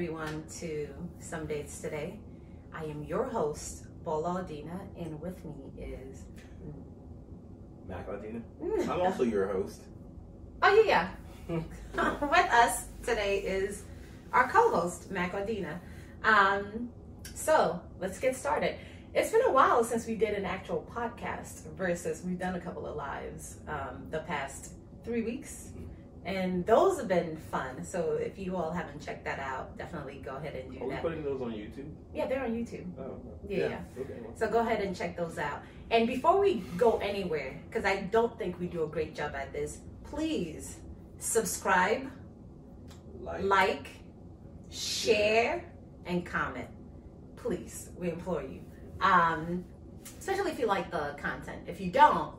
Everyone to Some Dates Today. I am your host, Paula Aldina, and with me is. Mac Aldina. Mm. I'm also your host. Oh, yeah, yeah. with us today is our co host, Mac Aldina. Um, so, let's get started. It's been a while since we did an actual podcast versus we've done a couple of lives um, the past three weeks. And those have been fun. So if you all haven't checked that out, definitely go ahead and do Are we that. putting those on YouTube? Yeah, they're on YouTube. Oh, Yeah. Okay. So go ahead and check those out. And before we go anywhere, because I don't think we do a great job at this, please subscribe, Like, like, share, and comment. Please, we implore you. Um, especially if you like the content. If you don't,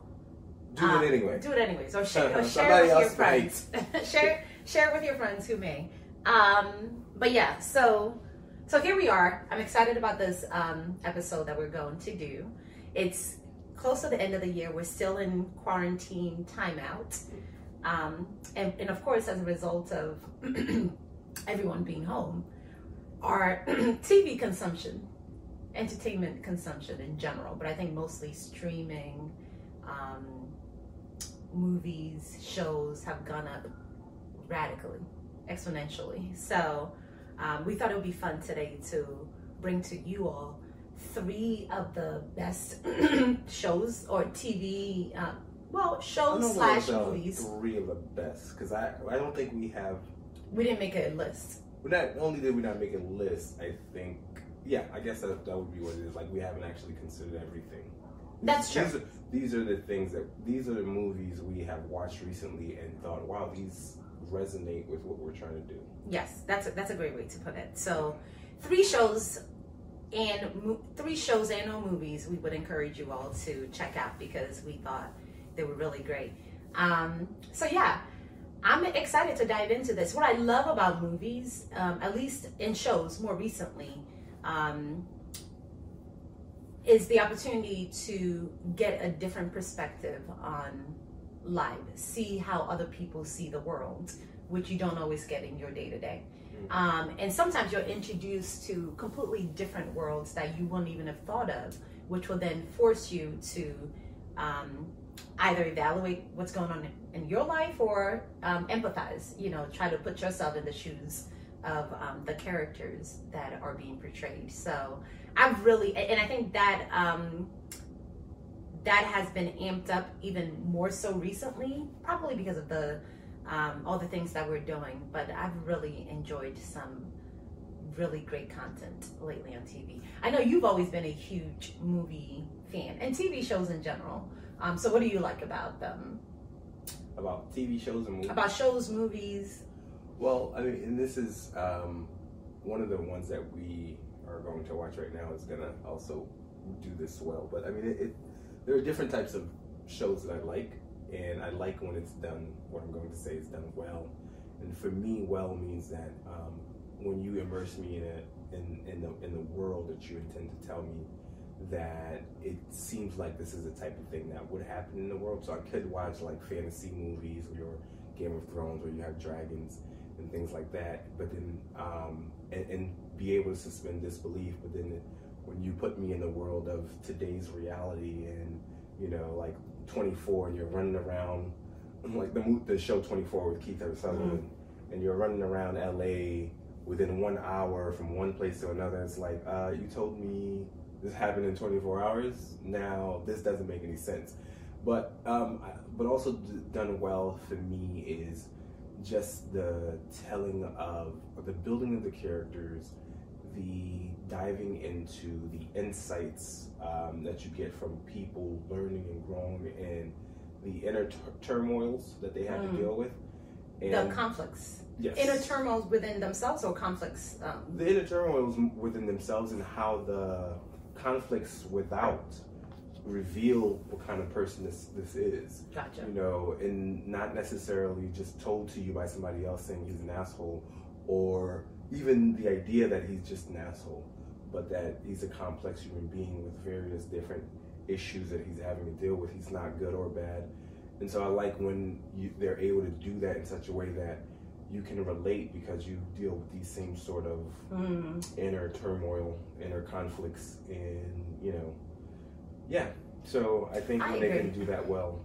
do um, it anyway. Do it anyways, or share, share with your friends. share share with your friends who may. Um, but yeah, so so here we are. I'm excited about this um, episode that we're going to do. It's close to the end of the year. We're still in quarantine timeout, um, and and of course, as a result of everyone being home, our TV consumption, entertainment consumption in general, but I think mostly streaming. Um, movies, shows have gone up radically, exponentially. So um, we thought it would be fun today to bring to you all three of the best shows or TV, uh, well, shows slash movies. Three of the best, because I I don't think we have. We didn't make a list. We not only did we not make a list. I think yeah. I guess that that would be what it is. Like we haven't actually considered everything. That's true. These are, these are the things that these are the movies we have watched recently and thought, wow, these resonate with what we're trying to do. Yes, that's a, that's a great way to put it. So, three shows and mo- three shows and no movies we would encourage you all to check out because we thought they were really great. Um, so yeah, I'm excited to dive into this. What I love about movies, um, at least in shows more recently, um, is the opportunity to get a different perspective on life, see how other people see the world, which you don't always get in your day to day. Um, and sometimes you're introduced to completely different worlds that you wouldn't even have thought of, which will then force you to um, either evaluate what's going on in your life or um, empathize. You know, try to put yourself in the shoes of um, the characters that are being portrayed. So I've really, and I think that um, that has been amped up even more so recently, probably because of the um, all the things that we're doing. But I've really enjoyed some really great content lately on TV. I know you've always been a huge movie fan and TV shows in general. Um, so what do you like about them? About TV shows and movies. About shows, movies? Well, I mean, and this is um, one of the ones that we are going to watch right now is gonna also do this well. But I mean, it, it there are different types of shows that I like, and I like when it's done. What I'm going to say is done well, and for me, well means that um, when you immerse me in it, in in the in the world that you intend to tell me, that it seems like this is the type of thing that would happen in the world. So I could watch like fantasy movies or Game of Thrones where you have dragons and things like that, but then um, and, and be able to suspend disbelief. But then when you put me in the world of today's reality and you know like 24 and you're running around like the the show 24 with Keith Sutherland mm-hmm. and you're running around LA within one hour from one place to another. It's like uh, you told me this happened in 24 hours. Now this doesn't make any sense. But um, but also done well for me is just the telling of the building of the characters, the diving into the insights um, that you get from people learning and growing, and the inner t- turmoils that they have mm. to deal with. And the conflicts. Yes. Inner turmoils within themselves or conflicts? Um... The inner turmoils within themselves and how the conflicts without reveal what kind of person this this is. Gotcha. You know, and not necessarily just told to you by somebody else saying he's an asshole, or even the idea that he's just an asshole, but that he's a complex human being with various different issues that he's having to deal with. He's not good or bad, and so I like when you, they're able to do that in such a way that you can relate because you deal with these same sort of mm. inner turmoil, inner conflicts, and you know yeah. So I think when they can do that well.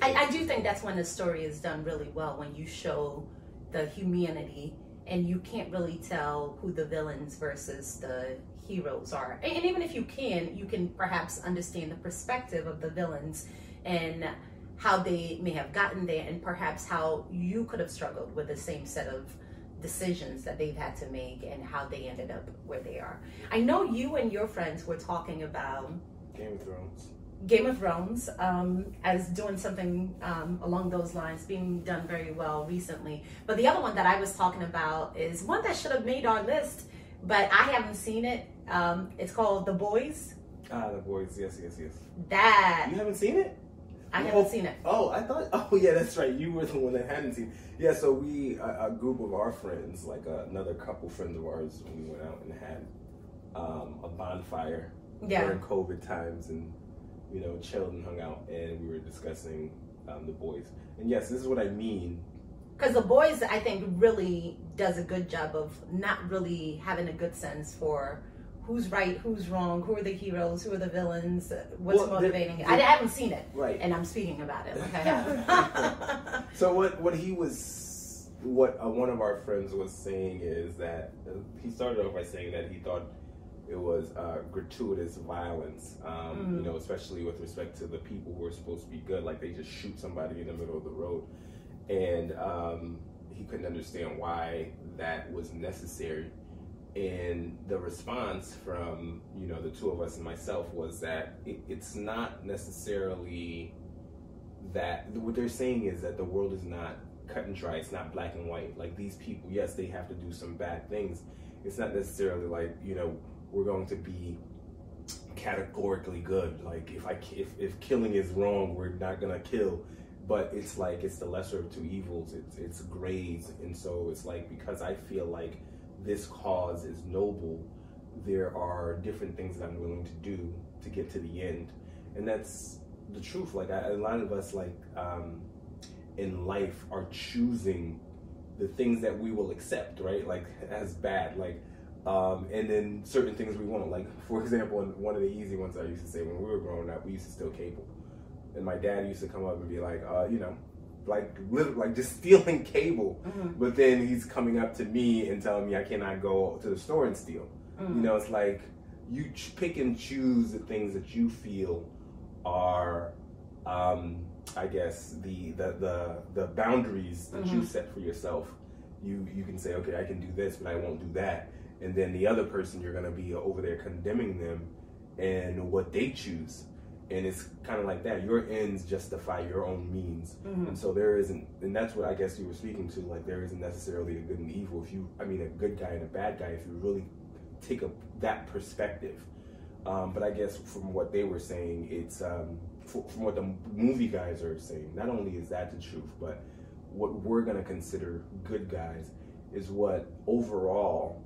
I, I do think that's when the story is done really well when you show the humanity and you can't really tell who the villains versus the heroes are. And, and even if you can, you can perhaps understand the perspective of the villains and how they may have gotten there and perhaps how you could have struggled with the same set of decisions that they've had to make and how they ended up where they are. I know you and your friends were talking about Game of Thrones. Game of Thrones um, as doing something um, along those lines, being done very well recently. But the other one that I was talking about is one that should have made our list, but I haven't seen it. Um, it's called The Boys. Ah, The Boys. Yes, yes, yes. That you haven't seen it. I haven't seen it. Oh, I thought. Oh, yeah, that's right. You were the one that hadn't seen. It. Yeah, so we a, a group of our friends, like uh, another couple friends of ours, we went out and had um, a bonfire yeah. during COVID times and you know chilled and hung out and we were discussing um, the boys. And yes, this is what I mean. Because the boys, I think, really does a good job of not really having a good sense for who's right, who's wrong, who are the heroes, who are the villains, what's well, motivating it. I haven't seen it, right? And I'm speaking about it. Okay. so what what he was, what uh, one of our friends was saying is that uh, he started off by saying that he thought it was uh, gratuitous violence, um, mm-hmm. you know, especially with respect to the people who are supposed to be good. Like they just shoot somebody in the middle of the road, and um, he couldn't understand why that was necessary. And the response from you know the two of us and myself was that it, it's not necessarily that what they're saying is that the world is not cut and dry. It's not black and white. Like these people, yes, they have to do some bad things. It's not necessarily like you know we're going to be categorically good. Like if I if, if killing is wrong, we're not gonna kill. But it's like it's the lesser of two evils. It's it's grades, and so it's like because I feel like this cause is noble, there are different things that I'm willing to do to get to the end, and that's the truth. Like I, a lot of us, like um, in life, are choosing the things that we will accept, right? Like as bad, like um, and then certain things we won't. Like, for example, one of the easy ones I used to say when we were growing up, we used to steal cable. And my dad used to come up and be like, uh, you know, like like just stealing cable. Mm-hmm. But then he's coming up to me and telling me I cannot go to the store and steal. Mm-hmm. You know, it's like you ch- pick and choose the things that you feel are, um, I guess, the the the, the boundaries that mm-hmm. you set for yourself. You you can say, okay, I can do this, but I won't do that and then the other person you're going to be over there condemning them and what they choose. And it's kind of like that. Your ends justify your own means. Mm-hmm. and so there isn't and that's what i guess you were speaking to like there isn't necessarily a good and evil if you i mean a good guy and a bad guy if you really take a that perspective. Um, but i guess from what they were saying it's um, from what the movie guys are saying not only is that the truth but what we're going to consider good guys is what overall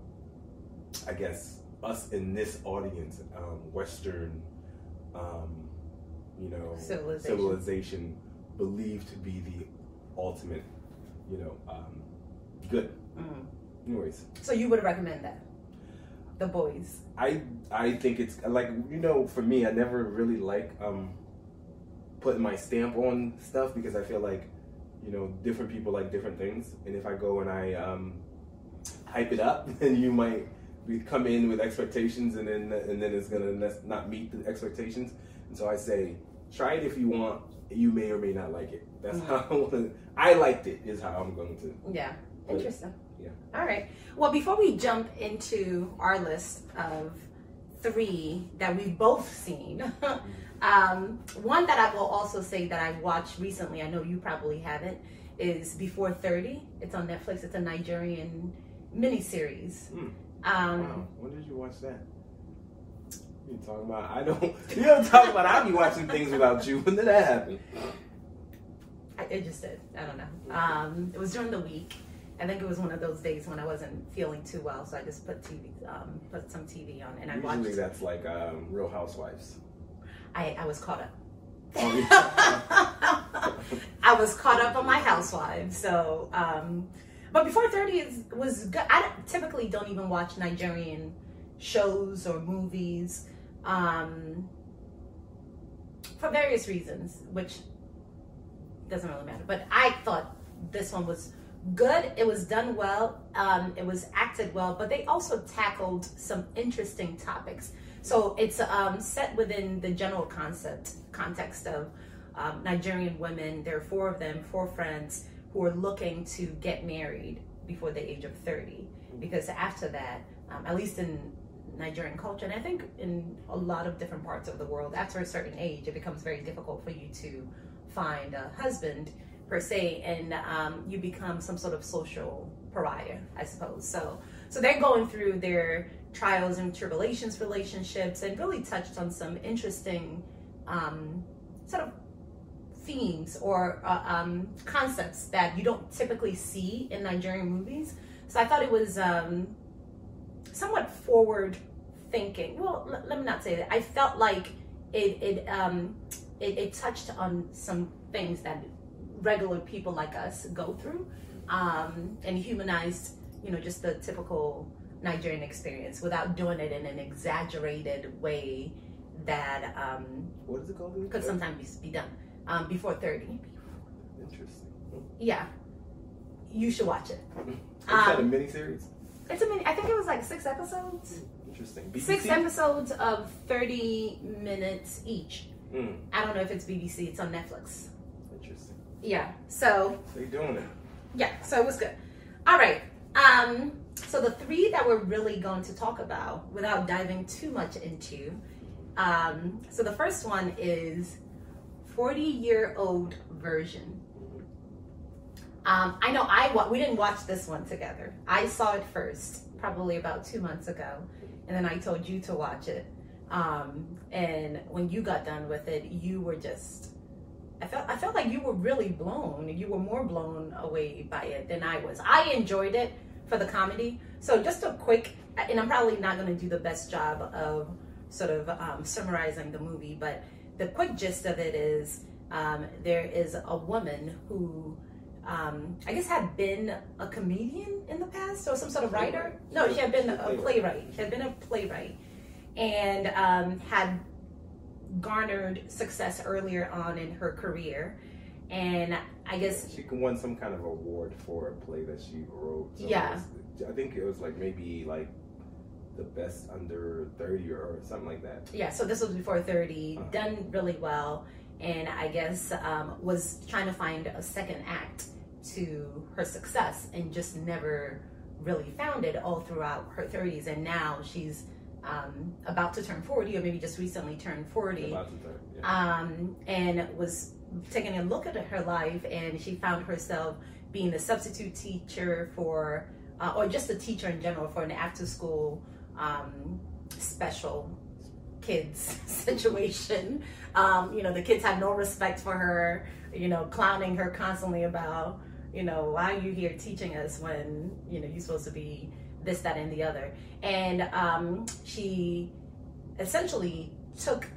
I guess us in this audience, um, Western um, you know, Civilization. civilization believed to be the ultimate, you know, um, good. Mm. Anyways, So you would recommend that? The boys. I I think it's like you know, for me, I never really like um, putting my stamp on stuff because I feel like you know different people like different things, and if I go and I um, hype it up, then you might be, come in with expectations, and then and then it's gonna not meet the expectations. And so I say, try it if you want. You may or may not like it. That's Mhm. how I, wanna, I liked it. Is how I'm going to. Yeah. Interesting. yeah. All right. Well, before we jump into our list of three that we've both seen, um, one that I will also say that I watched recently, I know you probably haven't, is Before 30. It's on Netflix. It's a Nigerian miniseries. Hmm. Um, Wow, when did you watch that? You talking about? I don't. You don't talk about. I be watching things without you. When did that happen? I, it just did. I don't know. Um, it was during the week. I think it was one of those days when I wasn't feeling too well, so I just put TV, um, put some TV on, and I Usually watched. that's like um, Real Housewives. I, I was caught up. Oh, yeah. I was caught up on my housewives. So, um, but before thirty is was good. I typically don't even watch Nigerian shows or movies um, for various reasons, which doesn't really matter. But I thought this one was good. It was done well. Um, it was acted well, but they also tackled some interesting topics. So it's um, set within the general concept context of um, Nigerian women. There are four of them, four friends who are looking to get married before the age of 30. Because after that, um, at least in Nigerian culture, and I think in a lot of different parts of the world, after a certain age, it becomes very difficult for you to find a husband per se, and um, you become some sort of social pariah, I suppose. So, so they're going through their trials and tribulations, relationships, and really touched on some interesting um, sort of themes or uh, um, concepts that you don't typically see in Nigerian movies. So I thought it was um, somewhat forward thinking. Well, l- let me not say that. I felt like it it, um, it it touched on some things that regular people like us go through, um, and humanized, you know, just the typical Nigerian experience without doing it in an exaggerated way that um, What is it called? could sometimes be done um, before 30. Interesting. Yeah, you should watch it. Is that a mini series? It's a mini, I think it was like six episodes. Interesting. BBC? Six episodes of 30 minutes each. Mm, I don't know if it's BBC, it's on Netflix. interesting. Yeah, so They're doing it. yeah, so it was good. All right. Um, so the three that we're really going to talk about without diving too much into. Um, so the first one is 40 year old version. Um, I know I wa- we didn't watch this one together. I saw it first, probably about two months ago, and then I told you to watch it. Um, and when you got done with it, you were just I felt I felt like you were really blown. You were more blown away by it than I was. I enjoyed it for the comedy. So just a quick, and I'm probably not going to do the best job of sort of um, summarizing the movie, but the quick gist of it is um, there is a woman who um, I guess had been a comedian in the past or some sort of writer. No, she had been a playwright. She had been a playwright and um, had garnered success earlier on in her career. And I guess She won some kind of award for a play that she wrote. So Yeah. was- I think it was like maybe like the best under 30 or something like that. yeah, so this was before 30, Uh-huh. done really well, and I guess um, was trying to find a second act to her success and just never really found it all throughout her 30s. And now she's um, about to turn 40, or maybe just recently turned 40. About to turn, yeah. um, and was taking a look at her life, and she found herself being a substitute teacher for, uh, or just a teacher in general for an after-school um, special kids situation. Um, you know, the kids had no respect for her. You know, clowning her constantly about, you know, why are you here teaching us when you know you're supposed to be this, that, and the other. And um, she essentially took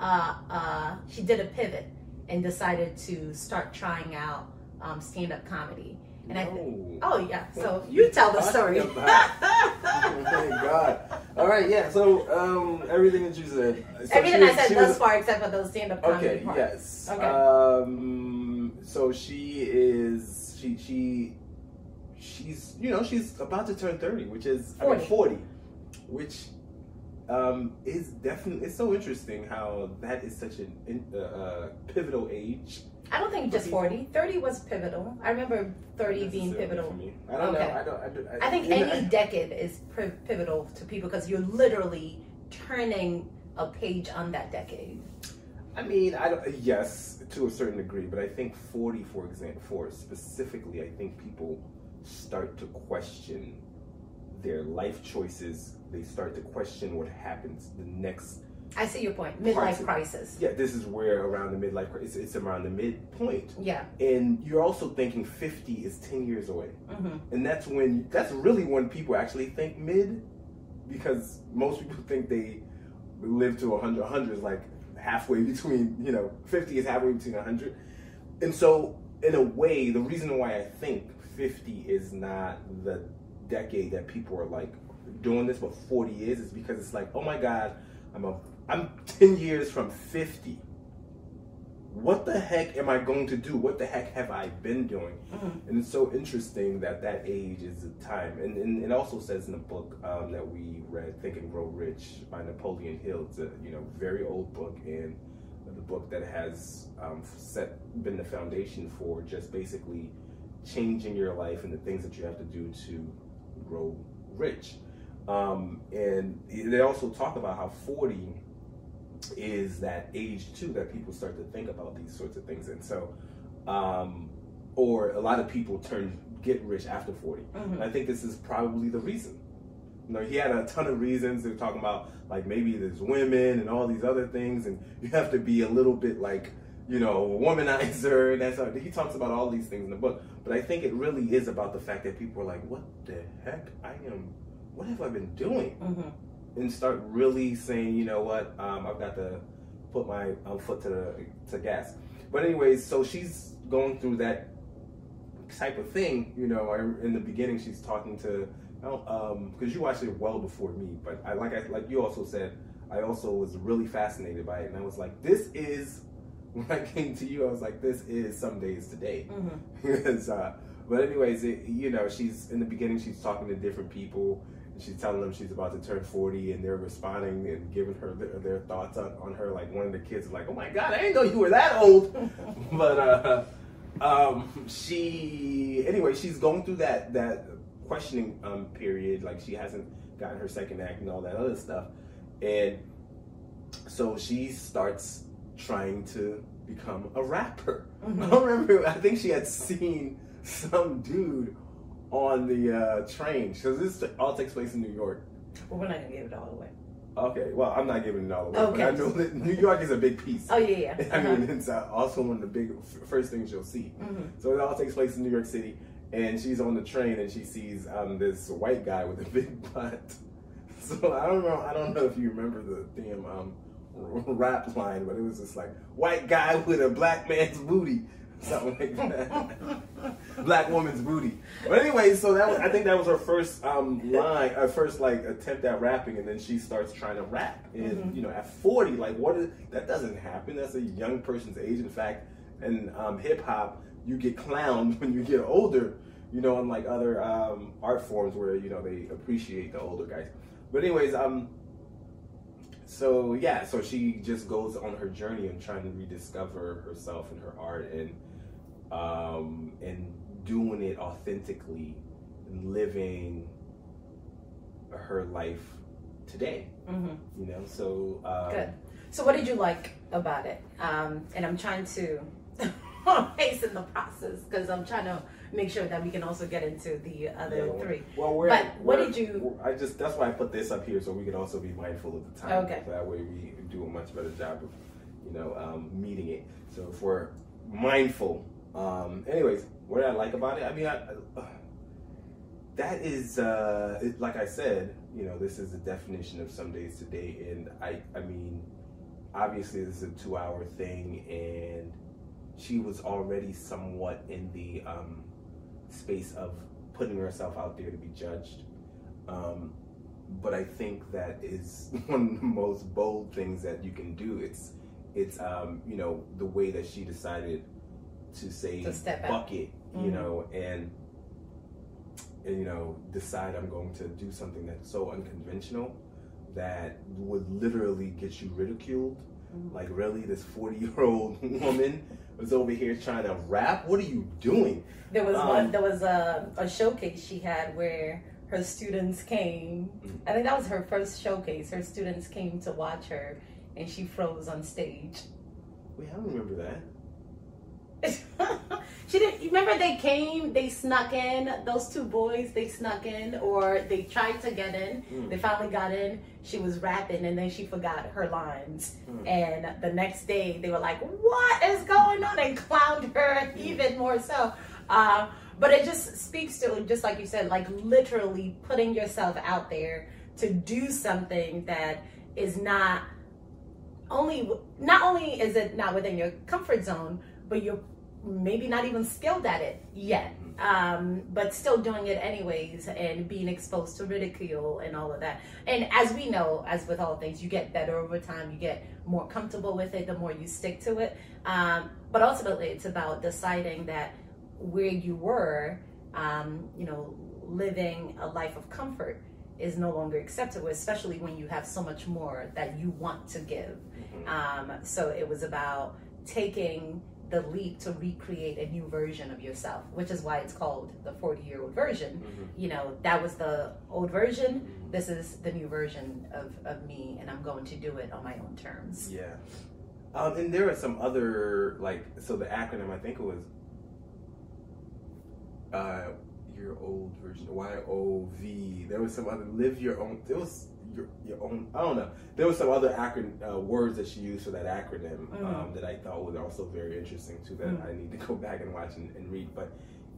uh, uh, she did a pivot and decided to start trying out um, stand-up comedy. And I th- oh yeah, so you tell the story. oh my god! All right, yeah. So um, everything that you said. So Everything she I said thus was- far, except for those stand-up comedy Okay. parts. Yes. Okay. Um. So she is. She she. She's you know she's about to turn thirty, which is I mean, 40. which um, is definitely it's so interesting how that is such an in, uh, uh, pivotal age. I don't think just 40. 30 was pivotal. I remember 30 being pivotal. for me. I don't Okay. know. I don't. I, don't, I think any decade is pivotal to people because you're literally turning a page on that decade. I mean, I don't. Yes, to a certain degree, but I think forty, for example, for specifically, I think people start to question their life choices. They start to question what happens the next. I see your point. Midlife of- crisis. Yeah, this is where around the midlife. cri- It's, it's around the midpoint, Yeah. and you're also thinking fifty is ten years away, hmm and that's when that's really when people actually think mid, because most people think they live to 100 100 is like halfway between you know 50 is halfway between 100 and so in a way the reason why i think 50 is not the decade that people are like doing this but 40 is is because it's like oh my god i'm a i'm 10 years from 50 what the heck am i going to do what the heck have i been doing Mhm. and it's so interesting that that age is the time. And, and it also says in the book um, that we read, Think and Grow Rich by Napoleon Hill. It's a you know very old book and the book that has um, set been the foundation for just basically changing your life and the things that you have to do to grow rich. Um, and they also talk about how 40 is that age too that people start to think about these sorts of things. And so, um, or a lot of people turn get rich after 40. Mhm. And I think this is probably the reason. You know, he had a ton of reasons. They're talking about like maybe there's women and all these other things, and you have to be a little bit like you know womanizer. And that's how, he talks about all these things in the book. But I think it really is about the fact that people are like, what the heck? I am. What have I been doing? hmm and start really saying, you know what, um, I've got to put my um, foot to the to gas. But anyways, so she's going through that type of thing. You know, I, in the beginning, she's talking to, because you watched it well before me. But I like I like you also said, I also was really fascinated by it, and I was like, this is. When I came to you, I was like, this is some days today. hmm uh, but anyways, it, you know, she's in the beginning. She's talking to different people. She's telling them she's about to turn forty, and they're responding and giving her their, their thoughts on, on her. Like one of the kids is like, "Oh my god, I didn't know you were that old." but uh, um, she anyway, she's going through that that questioning um, period. Like she hasn't gotten her second act and all that other stuff, and so she starts trying to become a rapper. Mhm. I don't remember. I think she had seen some dude on the uh, train because this all takes place in New York. Well, we're not gonna give it all away. Okay, well, I'm not giving it all away, but Okay. I know that New York is a big piece. Oh yeah, yeah. I Uh-huh. mean, it's uh, also one of the big f- first things you'll see. Mhm. So it all takes place in New York City, and she's on the train and she sees um, this white guy with a big butt. So I don't know. I don't know if you remember the damn um, rap line, but it was just like white guy with a black man's booty, something like that. black woman's booty. But anyway, so that was, I think that was her first um, line, her first like attempt at rapping, and then she starts trying to rap. And Mhm. you know, at forty, like what? Is, that doesn't happen. That's a young person's age. In fact, in um, hip hop, you get clowned when you get older. You know, unlike other um, art forms where you know they appreciate the older guys. But anyways, um, so yeah, so she just goes on her journey and trying to rediscover herself and her art and um, and doing it authentically and living her life today. Mhm. You know, so um, Good. So, what did you like about it? Um, and I'm trying to hasten the process because I'm trying to make sure that we can also get into the other Yeah, three. Well, we're, But what we're- did you- I just that's why I put this up here so we can also be mindful of the time. Okay. So that way we do a much better job of, you know, um, meeting it. So if we're mindful, um, anyways, what I like about it, I mean, I, that is uh, it, like I said, you know, this is the definition of some days today, and I, I mean, obviously this is a two hour thing and she was already somewhat in the um, space of putting herself out there to be judged. Um, but I think that is one of the most bold things that you can do. It's it's um, you know the way that she decided to say To step out. bucket, you Mhm. know, and and you know decide I'm going to do something that's so unconventional that would literally get you ridiculed. Mhm. Like really, this forty year old woman was over here trying to rap. What are you doing? There was Um, one. There was a, a showcase she had where her students came. Mhm. I think that was her first showcase. Her students came to watch her, and she froze on stage. Wait, I don't remember that. she didn't. Remember they came, they snuck in. Those two boys, they snuck in, or they tried to get in. Mm. They finally got in. She was rapping, and then she forgot her lines. Hmm. And the next day, they were like, "What is going on?" and clowned her even more so. Uh, but it just speaks to, just like you said, like literally putting yourself out there to do something that is not only not only is it not within your comfort zone, but you're maybe not even skilled at it yet. Um, but still doing it anyways and being exposed to ridicule and all of that. And as we know, as with all things, you get better over time, you get more comfortable with it the more you stick to it. Um, but ultimately, it's about deciding that where you were, um, you know, living a life of comfort is no longer acceptable, especially when you have so much more that you want to give. Mhm. Um, so it was about taking the leap to recreate a new version of yourself, which is why it's called the 40 year old version. Mhm. You know, that was the old version. Mhm. This is the new version of, of me, and I'm going to do it on my own terms. Yeah. Um, and there are some other like so the acronym I think it was uh your old version Y O V. There was some other live your own. There was your your own. I don't know. There were some other acron uh, words that she used for that acronym um, Mhm. that I thought was also very interesting too. That Mhm. I need to go back and watch and, and read. But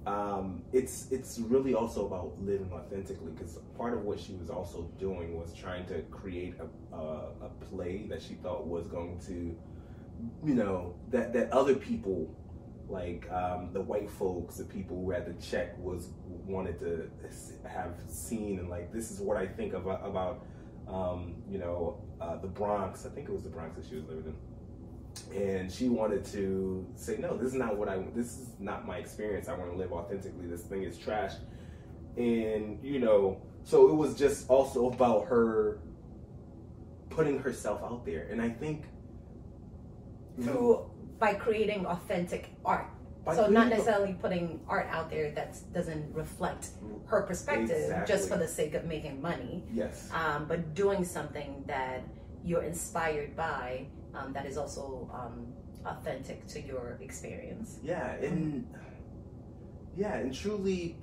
um, it's it's really also about living authentically because part of what she was also doing was trying to create a, a a play that she thought was going to, you know, that that other people, like um, the white folks, the people who had the check, was wanted to have seen and like this is what I think of about, um, you know, uh, the Bronx. I think it was the Bronx that she was living in and she wanted to say no this is not what i this is not my experience i want to live authentically this thing is trash and you know so it was just also about her putting herself out there and i think Through by creating authentic art. So not necessarily putting art out there that doesn't reflect her perspective just for the sake of making money. yes um, but doing something that you're inspired by um, that is also um, authentic to your experience. yeah and yeah and truly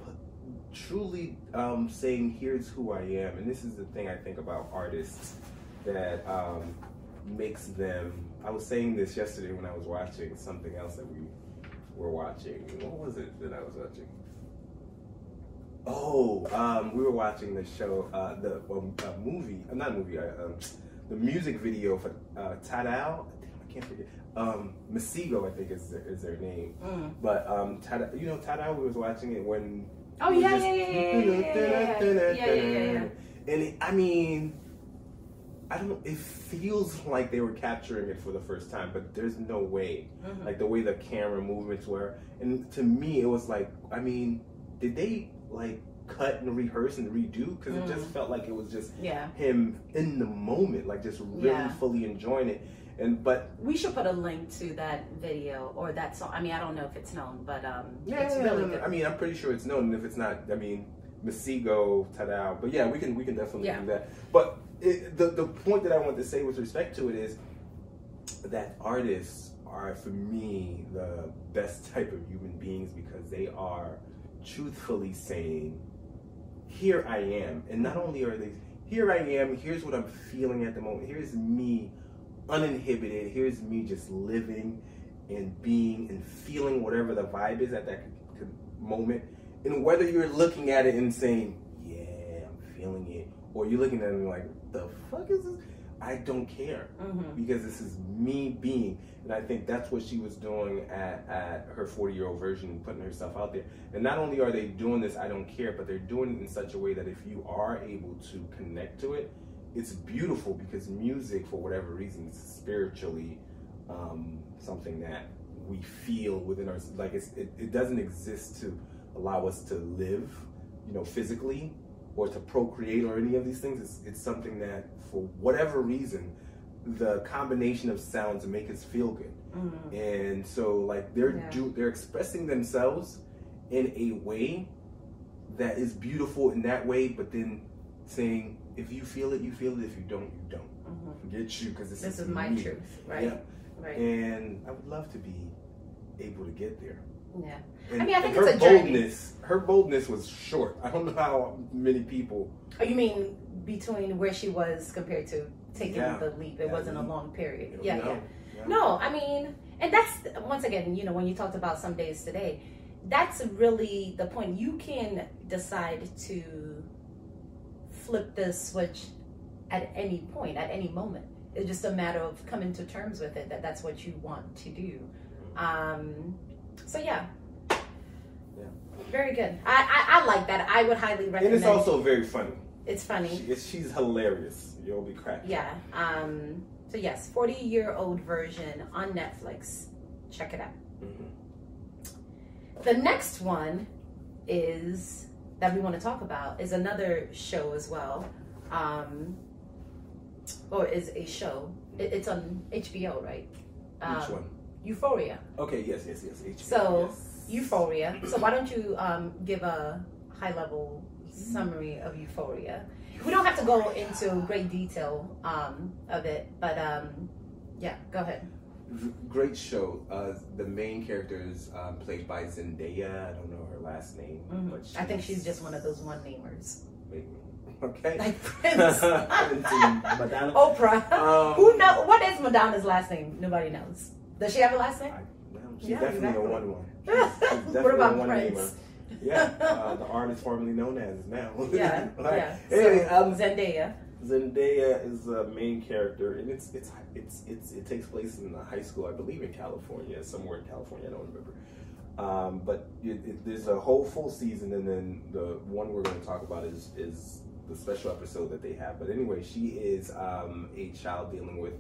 truly um, saying here's who i am and this is the thing i think about artists that um, makes them i was saying this yesterday when i was watching something else that we were watching what was it that i was watching oh um, we were watching the show uh, the um, uh, movie uh, not movie uh, um, the music video for uh, Tadow. I can't forget. Um, Masego, I think is their, is their name. But um, Tada, you know, Tada, we was watching it when. Oh it was yeah, just- yeah, yeah, yeah, yeah, yeah, yeah, yeah, yeah, yeah, yeah. And it, I mean, I don't. It feels like they were capturing it for the first time, but there's no way. Mhm. Like the way the camera movements were, and to me, it was like, I mean, did they like cut and rehearse and redo? Because it just Mm. felt like it was just Yeah, him in the moment, like just really Yeah. fully enjoying it. And but we should put a link to that video or that song. I mean, I don't know if it's known, but um, yeah, it's really good. I mean, I'm pretty sure it's known. And if it's not, I mean, Masego, Tadow. But yeah, we can we can definitely Yeah. do that. But it, the the point that I want to say with respect to it is that artists are for me the best type of human beings because they are truthfully saying, "Here I am," and not only are they, "Here I am," here's what I'm feeling at the moment. Here's me uninhibited. Here's me just living and being and feeling whatever the vibe is at that moment. And whether you're looking at it and saying, "Yeah, I'm feeling it," or you're looking at it like, "The fuck is this?" I don't care Mhm. because this is me being and i think that's what she was doing at, at her 40 year old version putting herself out there and not only are they doing this i don't care but they're doing it in such a way that if you are able to connect to it it's beautiful because music for whatever reason is spiritually um, something that we feel within our like it's, it, it doesn't exist to allow us to live you know physically or to procreate or any of these things it's, it's something that for whatever reason the combination of sounds make us feel good Mhm. and so like they're Yeah. do they're expressing themselves in a way that is beautiful in that way but then saying if you feel it you feel it if you don't you don't Mhm. forget you because this, This is is my truth, right? yeah Right. and i would love to be able to get there Yeah. and, I mean, I think it's her a journey. boldness her boldness was short i don't know how many people Oh, you mean between where she was compared to taking Yeah. the leap? It wasn't a long period. Yeah, no, yeah. yeah. No, I mean, and that's once again, you know, when you talked about some days today, that's really the point. You can decide to flip the switch at any point, at any moment. It's just a matter of coming to terms with it that that's what you want to do. Um, so yeah. Yeah. Very good. I, I, I like that. I would highly recommend. and it's also very funny it's funny. she, she's hilarious you'll be cracked Yeah. Um, so yes, 40 year old version on Netflix. Check it out. Mhm. The next one is that we want to talk about is another show as well. Um, or is a show. It, it's on HBO, right? Um, which one Euphoria. okay yes yes yes HBO, So, yes. Euphoria. So why don't you um, give a high level summary of Euphoria? We don't have to go into great detail um, of it, but um, yeah, go ahead. Great show. Uh, the main character is um, played by Zendaya. I don't know her last name, Mhm. but I think she's just one of those one namers, Maybe. Okay. like Prince, Prince Madonna. Oprah. Um, Who know what is Madonna's last name? Nobody knows. Does she have a last name? I, no, she's Yeah, definitely exactly. a one one. What about one Prince? Yeah, uh, the artist formerly known as now. Yeah, Like, yeah. Anyway, So, um, Zendaya. Zendaya is the main character, and it's it's it's it's it takes place in a high school, I believe, in California, somewhere in California. I don't remember. Um, but it, it, there's a whole full season, and then the one we're going to talk about is is the special episode that they have. But anyway, she is um, a child dealing with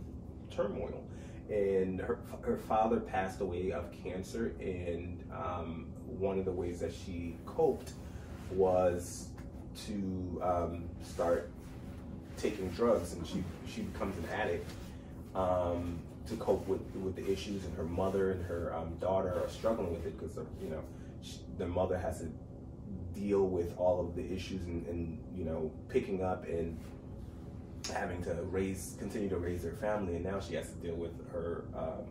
turmoil, and her her father passed away of cancer, and um, one of the ways that she coped was to um, start taking drugs, and she she becomes an addict um, to cope with with the issues, and her mother and her um, daughter are struggling with it because you know sh the mother has to deal with all of the issues and, and you know picking up and having to raise continue to raise her family, and now she has to deal with her um,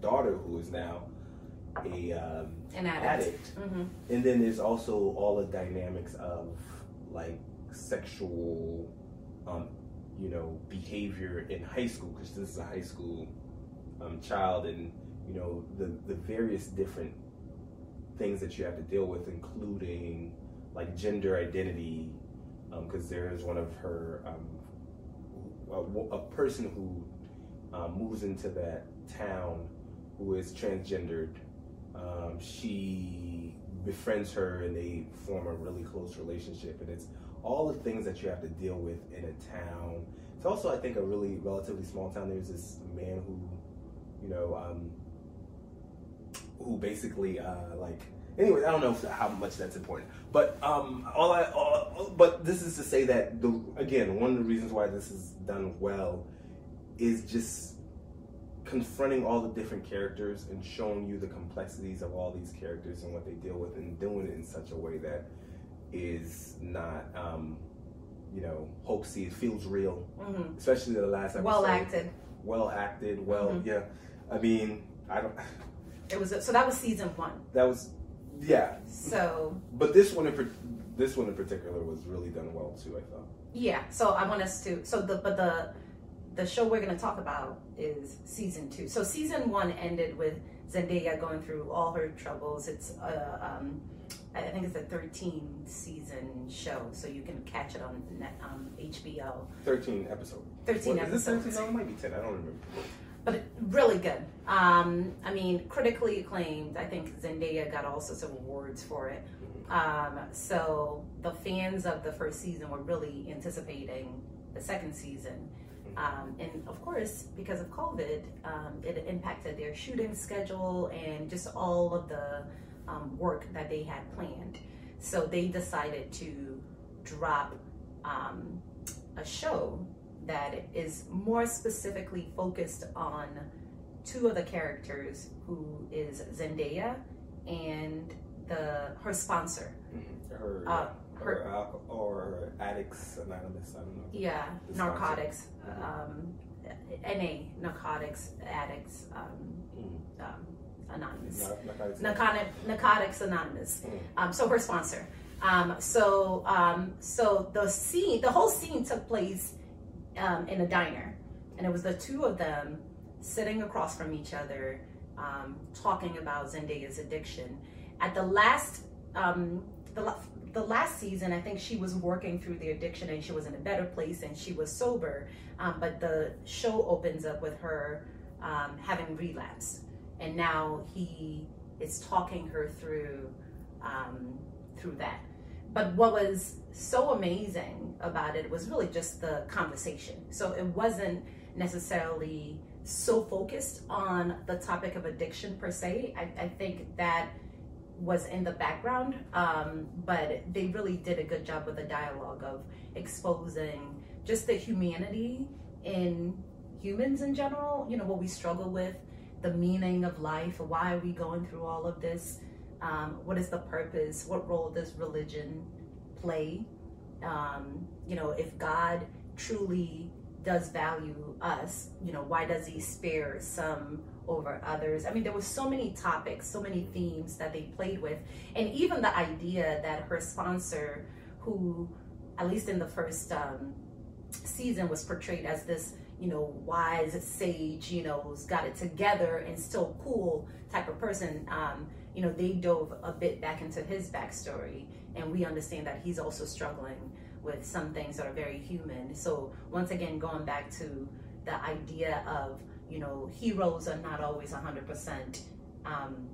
daughter who is now a um, An addict. addict hmm and then there's also all the dynamics of like sexual um, you know behavior in high school because this is a high school um, child and you know the the various different things that you have to deal with including like gender identity because there is one of her um, a, a person who um, moves into that town who is transgendered um, she befriends her and they form a really close relationship. And it's all the things that you have to deal with in a town. It's also i think a really relatively small town. There's this man who you know um, who basically uh, like anyway i don't know how much that's important but um, all i all, but this is to say that the again one of the reasons why this is done well is just confronting all the different characters and showing you the complexities of all these characters and what they deal with and doing it in such a way that is not um, you know hoaxy it feels real hmm especially the last episode Well acted. well acted well Mhm. yeah i mean i don't It was so that was season one. that was yeah So but this one in this one in particular was really done well too i thought yeah, so I want us to so the but the the show we're going to talk about is season two. So season one ended with Zendaya going through all her troubles. It's uh, um, I think it's a 13 season show, so you can catch it on net, um, HBO. 13 episodes. 13 What, is it episodes. 13? No, it might be 10. I don't remember. But really good. Um, I mean, critically acclaimed. I think Zendaya got all sorts of awards for it. Um, so the fans of the first season were really anticipating the second season. Um, and of course, because of COVID, um, it impacted their shooting schedule and just all of the um, work that they had planned. So they decided to drop um, a show that is more specifically focused on two of the characters, who is Zendaya and the her sponsor. Mhm. Her, Uh, her, alcohol, or Addicts Anonymous. I don't know. Yeah, The sponsor. narcotics, um, NA, narcotics addicts, um, Mhm. um, anonymous. Not- Narcotics. Narcotic, narcotics anonymous. Mhm. Um, so her sponsor. Um, so um, so the scene, the whole scene took place um, in a diner, and it was the two of them sitting across from each other, um, talking about Zendaya's addiction. At the last, um, the the last season, I think she was working through the addiction and she was in a better place and she was sober. Um, but the show opens up with her um, having relapse, and now he is talking her through um, through that. But what was so amazing about it was really just the conversation. So it wasn't necessarily so focused on the topic of addiction per se. I, I think that was in the background, um, but they really did a good job with the dialogue of exposing just the humanity in humans in general, you know, what we struggle with, the meaning of life, why are we going through all of this, um, what is the purpose, what role does religion play, um, you know, if God truly does value us, you know, why does he spare some over others? I mean, there were so many topics, so many themes that they played with, and even the idea that her sponsor, who, at least in the first um, season, was portrayed as this, you know, wise sage, you know, who's got it together and still cool type of person. Um, you know, they dove a bit back into his backstory, and we understand that he's also struggling with some things that are very human. So once again, going back to the idea of you know heroes are not always 100% um,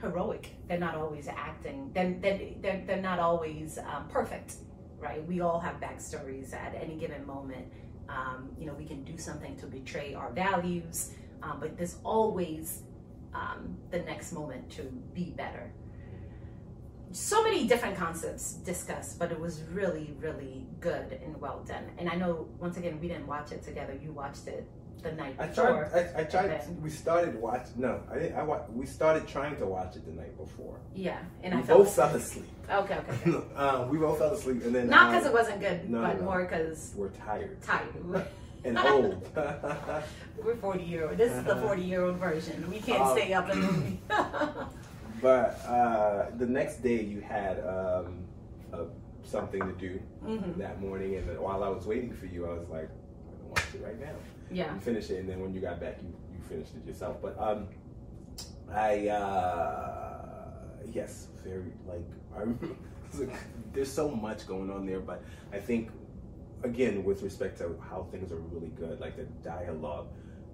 heroic. They're not always acting. They're, they're, they're, not always um, perfect, right? We all have backstories at any given moment. Um, you know, we can do something to betray our values, um, but there's always um, the next moment to be better so many different concepts discussed, but it was really, really good and well done. And I know, once again, we didn't watch it together. You watched it the night I before. tried. I, I tried. then- We started watch. No, I didn't. I wa- We started trying to watch it the night before. yeah, and we I both fell asleep. Okay, okay. okay. um, we both fell asleep, and then Not um, because it wasn't good, no, but no. more because we're tired tired. and old. We're 40 year old. This is the 40 year old version. We can't Um, stay up in the movie. but uh, the next day, you had um, uh, something to do hmm that morning, and while I was waiting for you, I was like, I'm gonna watch it right now. Yeah. You finish it, and then when you got back, you, you finished it yourself. But um, I uh, yes, very like I. there's so much going on there, but I think again with respect to how things are really good, like the dialogue.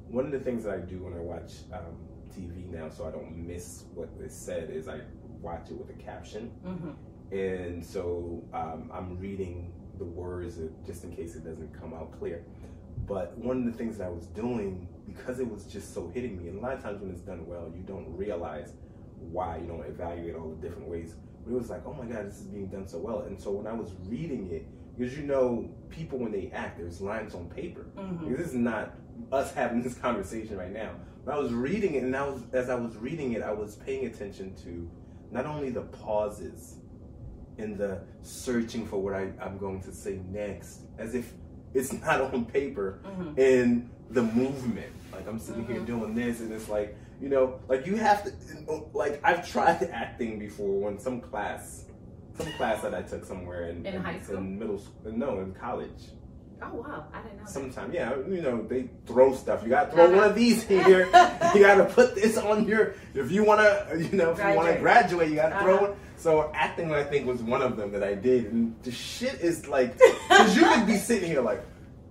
One of the things that I do when I watch um, TV now, so I don't miss what is said, is I watch it with a caption hmm and so um, I'm reading the words just in case it doesn't come out clear. But one of the things that I was doing because it was just so hitting me, and a lot of times when it's done well, you don't realize why you don't evaluate all the different ways. But it was like, oh my God, this is being done so well. And so when I was reading it, because you know, people when they act, there's lines on paper. hmm This is not us having this conversation right now. But I was reading it, and I was as I was reading it, I was paying attention to not only the pauses and the searching for what I, I'm going to say next, as if it's not on paper, hmm and the movement. Like I'm sitting here doing this, and it's like you know, like you have to. Like I've tried acting before when some class, some class that I took somewhere in, In high school? in middle school, no, in college. Oh, wow. I didn't know that. Sometime, yeah, you know, they throw stuff. You got to throw one of these here. you got to put this on your. If you want to, you know, if you want to Graduate. graduate, you got to throw Uh-huh. it. So acting, I think, was one of them that I did, and the shit is like, because you could be sitting here like,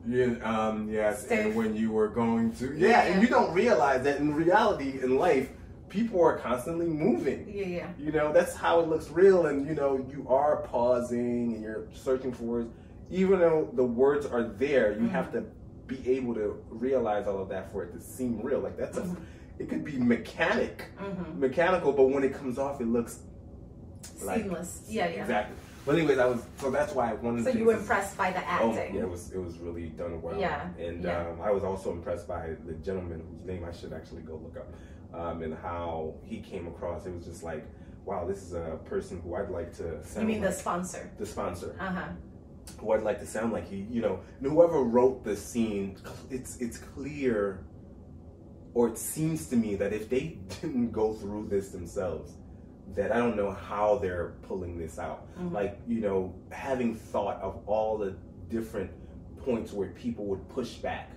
yeah, um, yes, and when you were going to, yeah, Yeah. and you don't realize that in reality, in life, people are constantly moving. Yeah, yeah. You know, that's how it looks real, and you know, you are pausing and you're searching for words. Even though the words are there, you have to be able to realize all of that for it to seem real. Like that's a, it could be mechanic, Mm-hmm. mechanical, but when it comes off, it looks like Seamless. Yeah, yeah. exactly. But anyways, I was so that's why one of the So you were impressed by the acting. Oh, yeah, it was it was really done well. Yeah, and yeah. Um, I was also impressed by the gentleman whose name I should actually go look up, um, and how he came across. It was just like, wow, this is a person who I'd like to. You Sound mean the sponsor? the sponsor? Uh huh. Who I'd like to sound like. He, you know, whoever wrote the scene, it's it's clear, or it seems to me that if they didn't go through this themselves, that I don't know how they're pulling this out. Like, you know, having thought of all the different points where people would push back.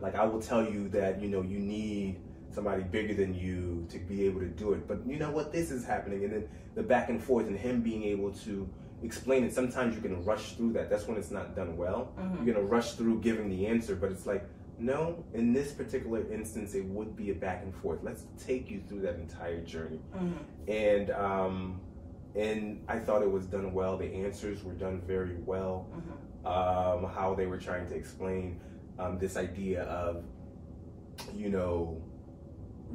Like, I will tell you that, you know, you need somebody bigger than you to be able to do it. But you know what? This is happening. And then the back and forth and him being able to explain it. Sometimes you can rush through that. That's when it's not done well. You're going to rush through giving the answer, but it's like, no, in this particular instance, it would be a back and forth. Let's take you through that entire journey and um, and I thought it was done well. The answers were done very well. Um, how they were trying to explain um, this idea of, you know,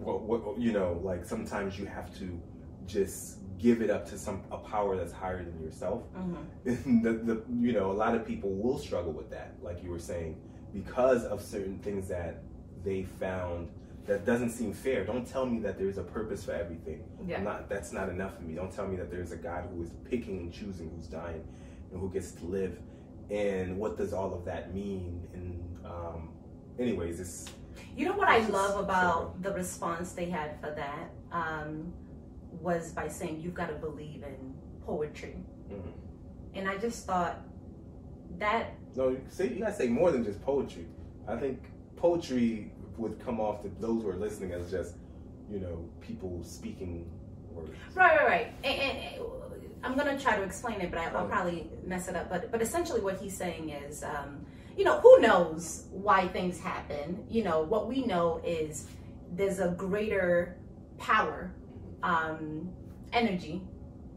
what, what you know, like sometimes you have to just give it up to some a power that's higher than yourself. Mm-hmm. the, the you know a lot of people will struggle with that, like you were saying, because of certain things that they found that doesn't seem fair. Don't tell me that there's a purpose for everything. Yeah. Not that's not enough for me. Don't tell me that there's a God who is picking and choosing who's dying and who gets to live. And what does all of that mean? And um, anyways, it's You know what I love about the response they had for that um, was by saying you've got to believe in poetry, mhm. and I just thought that no. see, you gotta say more than just poetry. I think poetry would come off to those who are listening as just you know people speaking words. right, right, right. And, and, I'm gonna try to explain it, but I, I'll probably mess it up. But but essentially, what he's saying is, um, you know, who knows why things happen? You know, what we know is there's a greater power, um, energy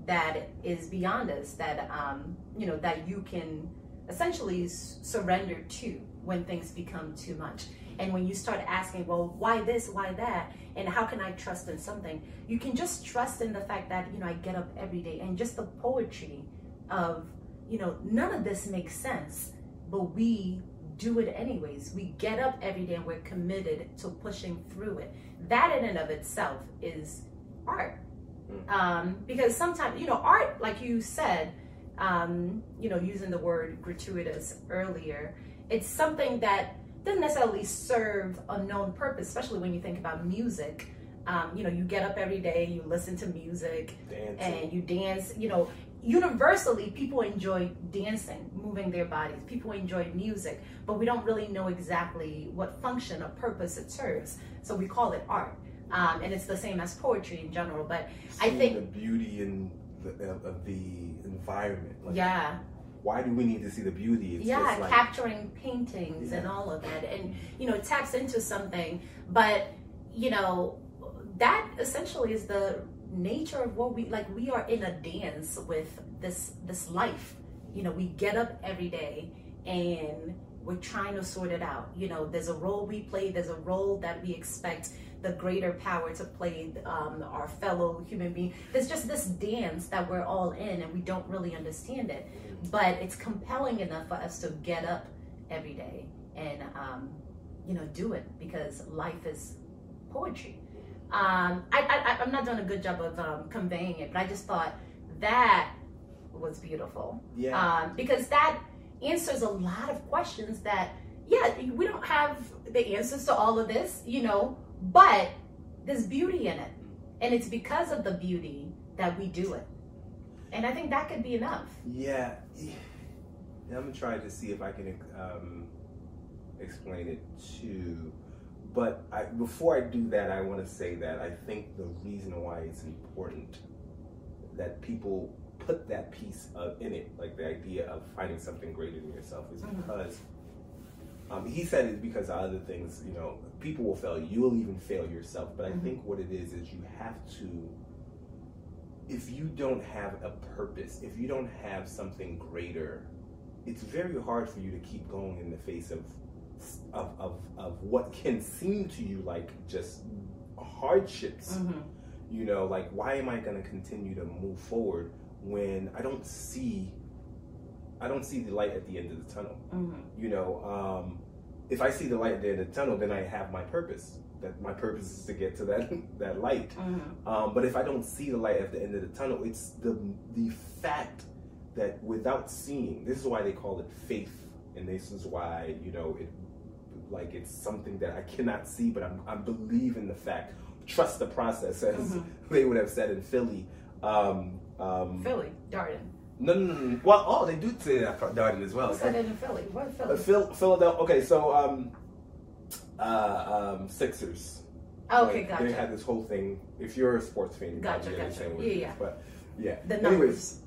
that is beyond us that um, you know that you can essentially surrender to when things become too much. And when you start asking well why this? Why that? And how can i trust in something? You can just trust in the fact that you know i get up every day. And just the poetry of you know none of this makes sense but we do it anyways. We get up every day and we're committed to pushing through it. That in and of itself is art. Um, because sometimes you know art like you said um, you know using the word gratuitous earlier it's something that doesn't necessarily serve a known purpose especially when you think about music. Um, you know you get up every day you listen to music Dancing. and you dance you know universally people enjoy dancing moving their bodies. People enjoy music but we don't really know exactly what function or purpose it serves. So we call it art. Um, and it's the same as poetry in general but I think- the beauty in the, of, the environment. Like, yeah. Why do we need to see the beauty? It's yeah like, capturing paintings and all of that and you know it taps into something but you know that essentially is the nature of what we like we are in a dance with this this life. You know we get up every day and we're trying to sort it out. You know there's a role we play there's a role that we expect the greater power to play um, our fellow human being. There's just this dance that we're all in and we don't really understand it. But it's compelling enough for us to get up every day and um, you know do it because life is poetry um, I, I, I'm not doing a good job of um, conveying it, but I just thought that was beautiful yeah. um, because that answers a lot of questions that, yeah, we don't have the answers to all of this, you know, but there's beauty in it. And it's because of the beauty that we do it. And I think that could be enough. Yeah. I'm gonna try to see if I can um, explain it too. But I, before I do that, I want to say that I think the reason why it's important that people put that piece of in it, like the idea of finding something greater than yourself, is Mhm. because um, he said it's because of other things. You know, people will fail you. Will even fail yourself. But I Mhm. think what it is is you have to. If you don't have a purpose, if you don't have something greater, it's very hard for you to keep going in the face of of, of, of what can seem to you like just hardships Mm-hmm. you know like why am i going to continue to move forward when i don't see i don't see the light at the end of the tunnel Mm-hmm. you know um, if i see the light at the end of the tunnel then i have my purpose that my purpose is to get to that that light Mm-hmm. um, but if i don't see the light at the end of the tunnel it's the the fact that without seeing this is why they call it faith and this is why you know it like it's something that i cannot see but i'm, I believe in the fact trust the process as Mhm. they would have said in philly um, um, Philly, Darden. no, no, no, no. Well, oh, they do say that for Darden as well. Who said it in Philly? What Uh, Philly? Phil, Philadelphia. Okay, so um, uh, um, Sixers. Oh, okay, Like, gotcha. They had this whole thing. If you're a sports fan, you Gotcha, gotcha. Yeah, yeah. But yeah. the Anyways, numbers.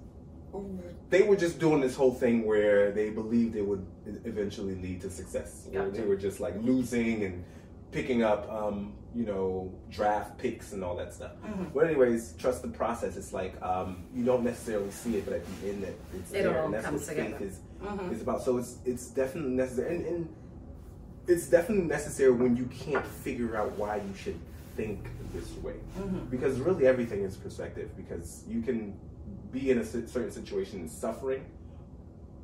They were just doing this whole thing where they believed it would eventually lead to success. Gotcha. they were just like losing and picking up, um, you know, draft picks and all that stuff. Mhm. But anyways, trust the process. It's like um, you don't necessarily see it, but at the end, that it's It there, all and that's comes what faith together. is Mhm. is about. So it's it's definitely necessary, and, and it's definitely necessary when you can't figure out why you should think this way, Mhm. because really everything is perspective. Because you can be in a certain situation and suffering,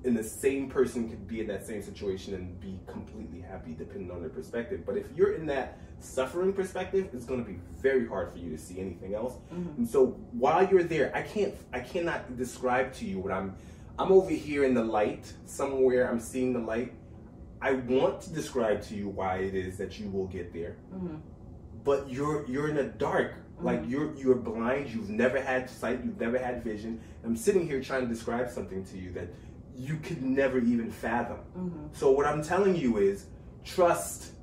and the same person could be in that same situation and be completely happy, depending on their perspective. But if you're in that suffering perspective, it's going to be very hard for you to see anything else. Mhm. And so while you're there, I can't, I cannot describe to you what I'm. I'm over here in the light somewhere. I'm seeing the light. I want to describe to you why it is that you will get there, Mhm. but you're you're in the dark. Like Mhm. you're you're blind. You've never had sight. You've never had vision. I'm sitting here trying to describe something to you that you could never even fathom. Mhm. So what I'm telling you is trust.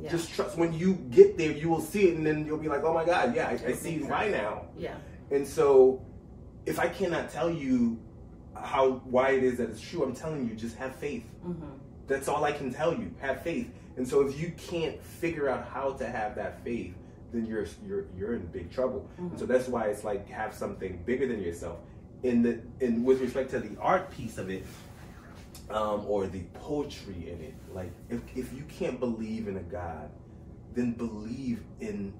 Yeah. Just trust. When you get there, you will see it, and then you'll be like, "Oh my God, yeah, I, I see why now." yeah. And so, if I cannot tell you how why it is that it's true, I'm telling you, just have faith. Mhm. That's all I can tell you. Have faith. And so, if you can't figure out how to have that faith, then you're you're you're in big trouble. Mhm. So that's why it's like have something bigger than yourself. In the in with respect to the art piece of it, um, or the poetry in it, like if if you can't believe in a God, then believe in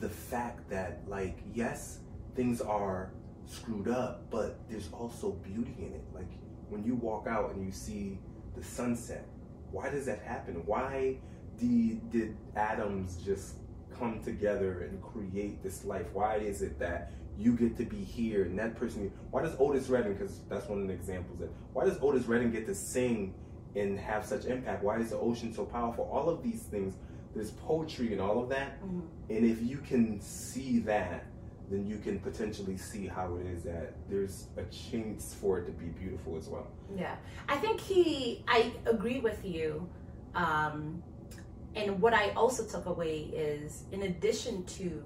the fact that like yes, things are screwed up, but there's also beauty in it. Like when you walk out and you see the sunset, why does that happen? Why did did atoms just come together and create this life? Why is it that you get to be here and that person? Why does Otis Redding? Because that's one of the examples. That why does Otis Redding get to sing and have such impact? Why is the ocean so powerful? All of these things. There's poetry and all of that. Mhm. And if you can see that, then you can potentially see how it is that there's a chance for it to be beautiful as well. Yeah, I think he. I agree with you. Um, and what I also took away is, in addition to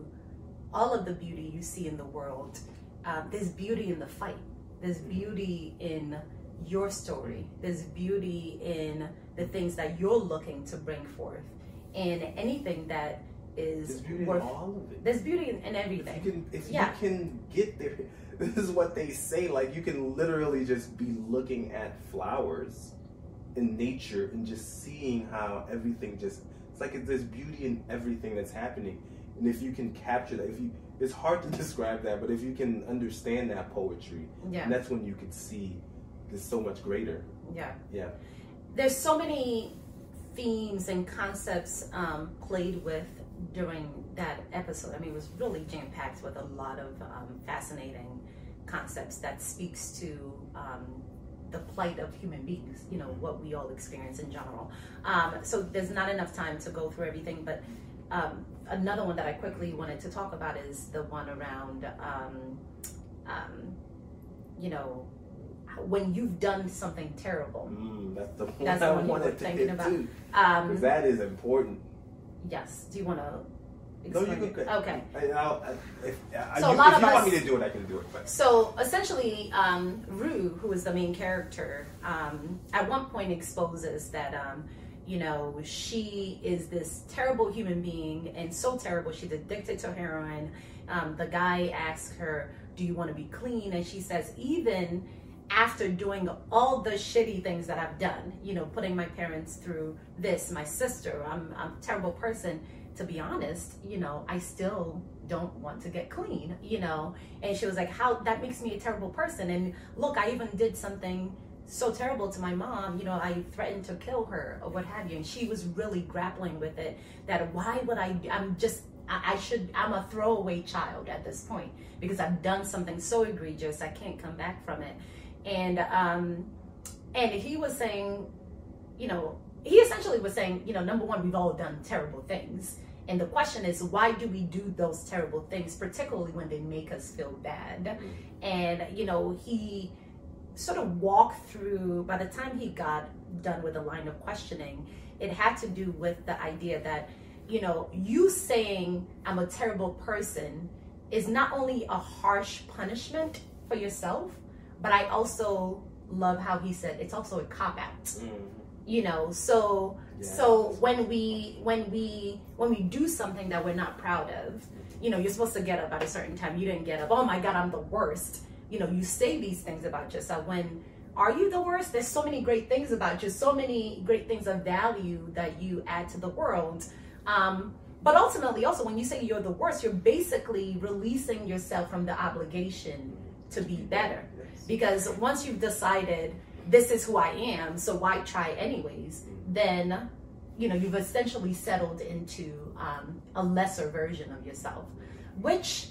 all of the beauty you see in the world, um, there's beauty in the fight. There's beauty in your story. There's beauty in the things that you're looking to bring forth, and anything that is There's beauty worth. in all of it. There's beauty in, in If everything. you can, if Yeah. you can get there, this is what they say. Like you can literally just be looking at flowers in nature and just seeing how everything just. It's like there's beauty in everything that's happening, and if you can capture that, if you, it's hard to describe that, but if you can understand that poetry, Yeah, and that's when you could see there's so much greater. yeah. Yeah. there's so many themes and concepts um, played with during that episode. I mean, it was really jam packed with a lot of um, fascinating concepts that speaks to um, the plight of human beings. You know what we all experience in general. Um, so there's not enough time to go through everything, but. Um, another one that I quickly wanted to talk about is the one around, um, um, you know, when you've done something terrible. Mm, that's the one That's I wanted to hit about. Um, because that is important. Yes. Do you want to No, you it? Okay. I, I'll, I, if, I, So a you, lot if of you us- want me to do it, I can do it. But So essentially, um, Rue, who is the main character, um, at one point exposes that, um, you know, she is this terrible human being and so terrible, she's addicted to heroin. Um, the guy asks her, Do you want to be clean? And she says, Even after doing all the shitty things that I've done, you know, putting my parents through this, my sister, I'm, I'm a terrible person. To be honest, you know, I still don't want to get clean, you know. And she was like, How that makes me a terrible person. And look, I even did something so terrible to my mom, you know, I threatened to kill her or what have you. And she was really grappling with it that why would I, I'm just, I, I should, I'm a throwaway child at this point because I've done something so egregious, I can't come back from it. And, um, and he was saying, you know, he essentially was saying, you know, number one, we've all done terrible things. And the question is, why do we do those terrible things, particularly when they make us feel bad? And, you know, he sort of walked through, by the time he got done with the line of questioning, it had to do with the idea that, you know, you saying I'm a terrible person is not only a harsh punishment for yourself, but I also love how he said it's also a cop out mm-hmm. You know so so when we when we when we do something that we're not proud of you know you're supposed to get up at a certain time. You didn't get up. Oh my god i'm the worst. You know you say these things about yourself when are you the worst? There's so many great things about you so many great things of value that you add to the world. Um, but ultimately also when you say you're the worst you're basically releasing yourself from the obligation to be better. Yes. because once you've decided this is who I am, so why try anyways? Then, you know, you've essentially settled into um, a lesser version of yourself, which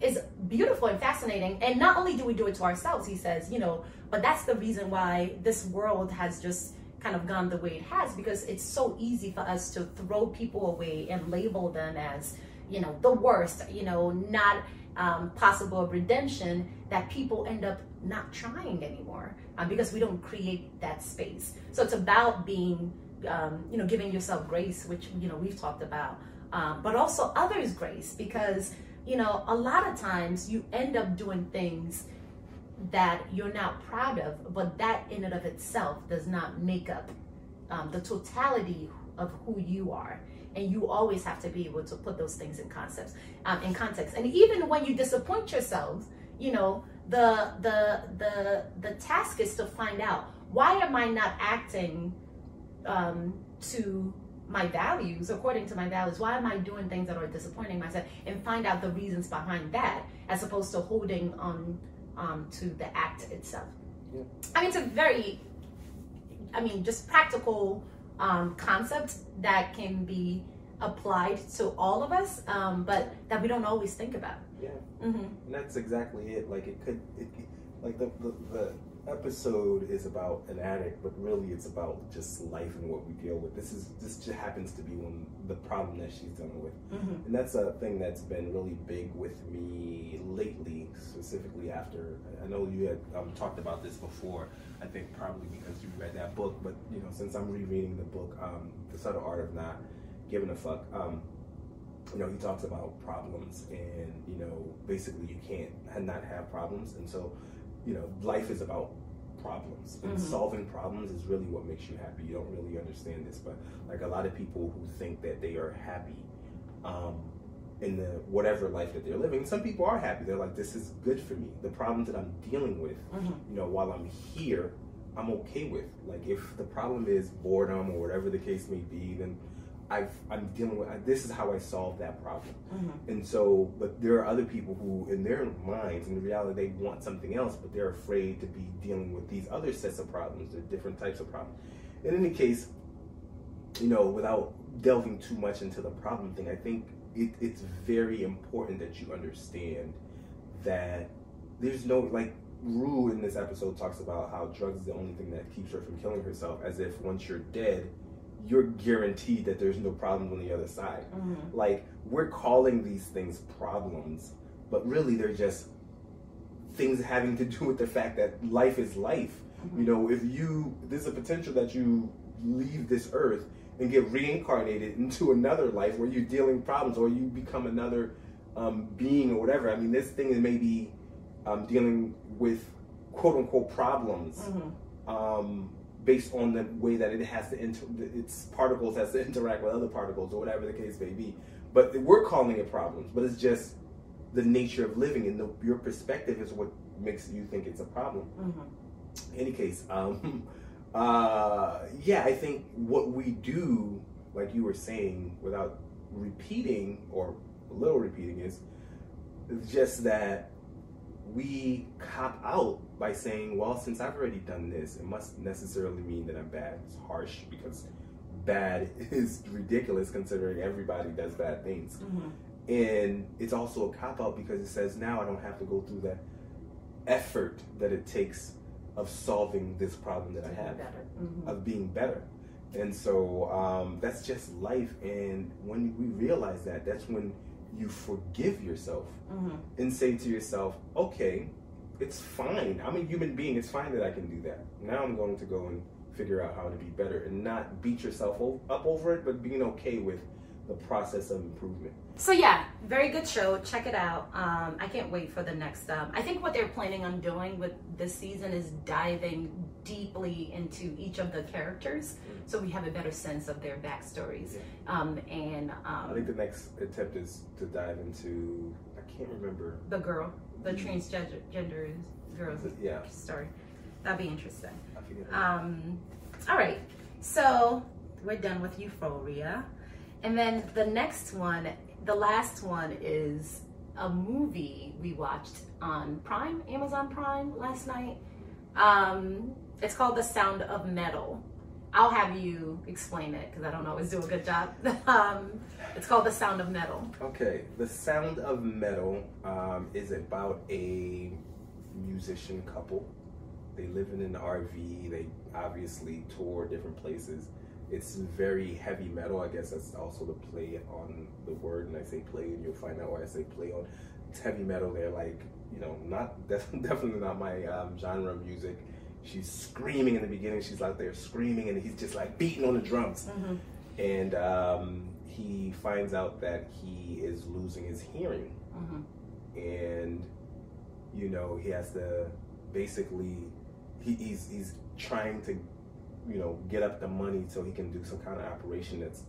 is beautiful and fascinating. And not only do we do it to ourselves, he says, you know, but that's the reason why this world has just kind of gone the way it has because it's so easy for us to throw people away and label them as, you know, the worst, you know, not um, possible of redemption that people end up not trying anymore um, because we don't create that space. So it's about being, um, you know, giving yourself grace, which, you know, we've talked about, um, but also others grace because, you know, a lot of times you end up doing things that you're not proud of, but that in and of itself does not make up um, the totality of who you are. And you always have to be able to put those things in concepts, um, in context. And even when you disappoint yourself, you know, the the the the task is to find out why am I not acting um, to my values, according to my values? Why am I doing things that are disappointing myself? And find out the reasons behind that, as opposed to holding on um, to the act itself. Yeah. I mean, it's a very, I mean, just practical um, concept that can be applied to all of us, um, but that we don't always think about. Yeah. Hmm And that's exactly it. Like it could, it, like the, the the episode is about an addict, but really it's about just life and what we deal with. This is this just happens to be one the problem that she's dealing with, hmm and that's a thing that's been really big with me lately, specifically after I know you had um, talked about this before. I think probably because you read that book, but you know since I'm rereading the book, um, The Subtle Art of Not Giving a Fuck. Um, you know, he talks about problems and, you know, basically you can't not have problems. And so, you know, life is about problems and Mhm. solving problems is really what makes you happy. You don't really understand this, but like a lot of people who think that they are happy, um, in the whatever life that they're living, some people are happy. They're like, this is good for me. The problems that I'm dealing with, hmm you know, while I'm here, I'm okay with. Like if the problem is boredom or whatever the case may be, then I've I'm dealing with. This is how I solve that problem. hmm And so, but there are other people who, in their minds, in reality, they want something else, but they're afraid to be dealing with these other sets of problems, the different types of problems. In any case, you know, without delving too much into the problem thing, I think it, it's very important that you understand that there's no like Rue in this episode talks about how drugs is the only thing that keeps her from killing herself, as if once you're dead, you're guaranteed that there's no problem on the other side. hmm Like we're calling these things problems, but really they're just things having to do with the fact that life is life. You know, if you there's a potential that you leave this earth and get reincarnated into another life where you're dealing problems or you become another um, being or whatever. I mean, this thing is maybe um, dealing with quote unquote problems Mm-hmm. um, based on the way that it has to inter- its particles has to interact with other particles or whatever the case may be. But we're calling it problems, but it's just the nature of living, and the, your perspective is what makes you think it's a problem. Mm-hmm. any case, um, uh, yeah, I think what we do, like you were saying, without repeating or a little repeating, is just that we cop out by saying, well, since I've already done this, it must necessarily mean that I'm bad. It's harsh because bad is ridiculous considering everybody does bad things. Mm-hmm. And it's also a cop out because it says now I don't have to go through that effort that it takes of solving this problem that I have, Mm-hmm. of being better. And so um, that's just life. And when we realize that, that's when you forgive yourself Mm-hmm. and say to yourself, okay, it's fine. I'm a human being. It's fine that I can do that. Now I'm going to go and figure out how to be better and not beat yourself up over it, but being okay with the process of improvement. So yeah, very good show. Check it out. Um, I can't wait for the next. Um, I think what they're planning on doing with this season is diving deeply into each of the characters, so we have a better sense of their backstories. Um, and I think um, the next attempt is to dive into, I can't remember. the girl, the transgender gender girl's Yeah, story. That'd be interesting. Um, all right, so we're done with Euphoria, and then the next one, the last one is a movie we watched on Prime, Amazon Prime last night. Um, it's called The Sound of Metal. I'll have you explain it because I don't always do a good job. um, it's called The Sound of Metal. Okay, The Sound of Metal um, is about a musician couple. They live in an RV. They obviously tour different places. It's very heavy metal. I guess that's also the play on the word. And I say play, and you'll find out why I say play on. It's heavy metal. They're like, you know, not definitely not my um, genre of music. She's screaming in the beginning. She's out there screaming, and he's just like beating on the drums Mm-hmm. and um, he finds out that he is losing his hearing Mm-hmm. and you know he has to basically he, he's he's trying to you know get up the money so he can do some kind of operation that's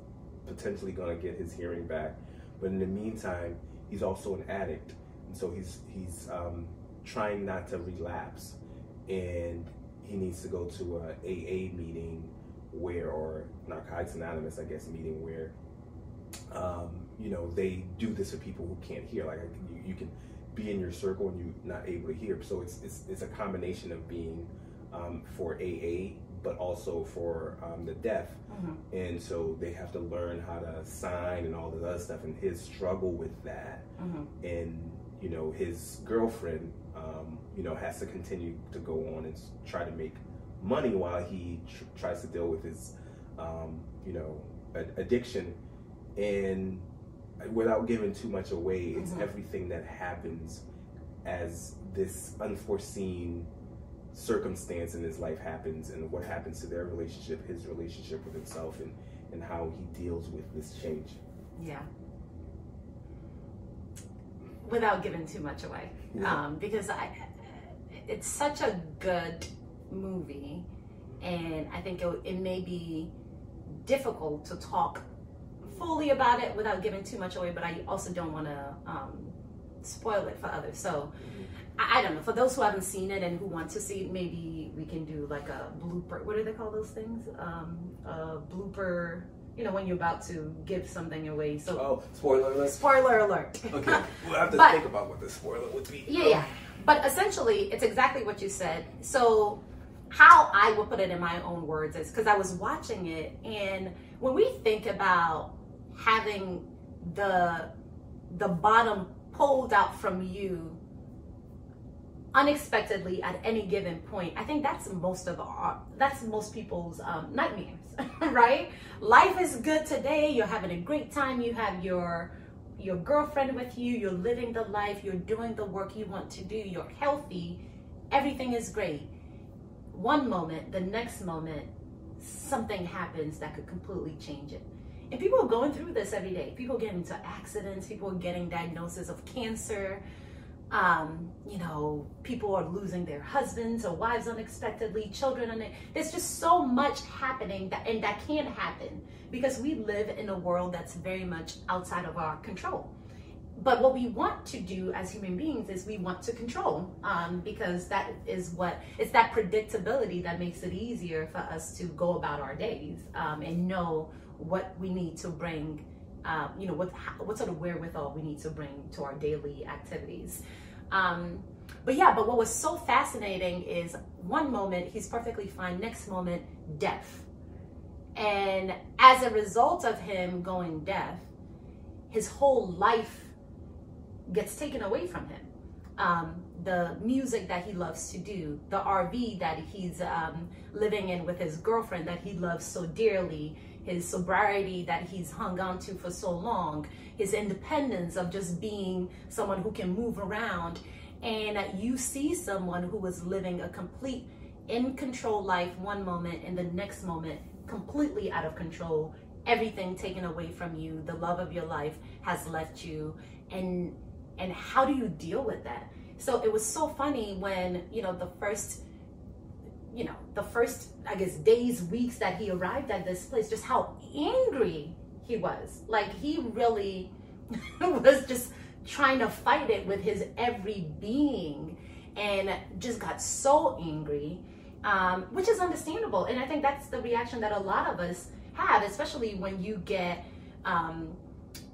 potentially going to get his hearing back. But in the meantime he's also an addict. And so he's he's um, trying not to relapse. And he needs to go to a AA meeting where or Narcotics Anonymous I guess meeting where um, you know they do this for people who can't hear. Like you, you can be in your circle and you're not able to hear. So it's it's, it's a combination of being um, for AA but also for um, the deaf Mm-hmm. and so they have to learn how to sign and all this other stuff and his struggle with that Mm-hmm. and you know his girlfriend um, you know has to continue to go on and try to make money while he tr- tries to deal with his um, you know ad- addiction and without giving too much away it's Mhm. everything that happens as this unforeseen circumstance in his life happens and what happens to their relationship his relationship with himself and and how he deals with this change Yeah. Without giving too much away, Yeah. um, because I, it's such a good movie, and I think it, it may be difficult to talk fully about it without giving too much away. But I also don't want to um, spoil it for others. So I, I don't know. For those who haven't seen it and who want to see it, maybe we can do like a blooper. What do they call those things? Um, a blooper. You know, when you're about to give something away. So oh spoiler alert Spoiler alert. Okay, we'll have to But- think about what the spoiler would be. yeah, yeah. But essentially, it's exactly what you said. So, how I would put it in my own words is because I was watching it, and when we think about having the the bottom pulled out from you unexpectedly at any given point i think that's most of our that's most people's um, nightmares right life is good today you're having a great time you have your your girlfriend with you you're living the life you're doing the work you want to do you're healthy everything is great one moment the next moment something happens that could completely change it. And people are going through this every day. People get into accidents, people are getting diagnosis of cancer. Um, you know, people are losing their husbands or wives unexpectedly, children. Un- There's just so much happening that, and that can't happen because we live in a world that's very much outside of our control. But what we want to do as human beings is we want to control um, because that is what it's that predictability that makes it easier for us to go about our days um, and know what we need to bring um, you know what what sort of wherewithal we need to bring to our daily activities um, but yeah but what was so fascinating is one moment he's perfectly fine next moment deaf. and as a result of him going deaf his whole life gets taken away from him um, the music that he loves to do, the RV that he's um, living in with his girlfriend that he loves so dearly, his sobriety that he's hung on to for so long, his independence of just being someone who can move around. And you see someone who is living a complete in control life one moment and the next moment completely out of control everything taken away from you the love of your life has left you and and how do you deal with that so it was so funny when you know the first you know the first i guess days weeks that he arrived at this place just how angry he was. Like he really was just trying to fight it with his every being and just got so angry um, which is understandable. And i think that's the reaction that a lot of us have especially when you get um,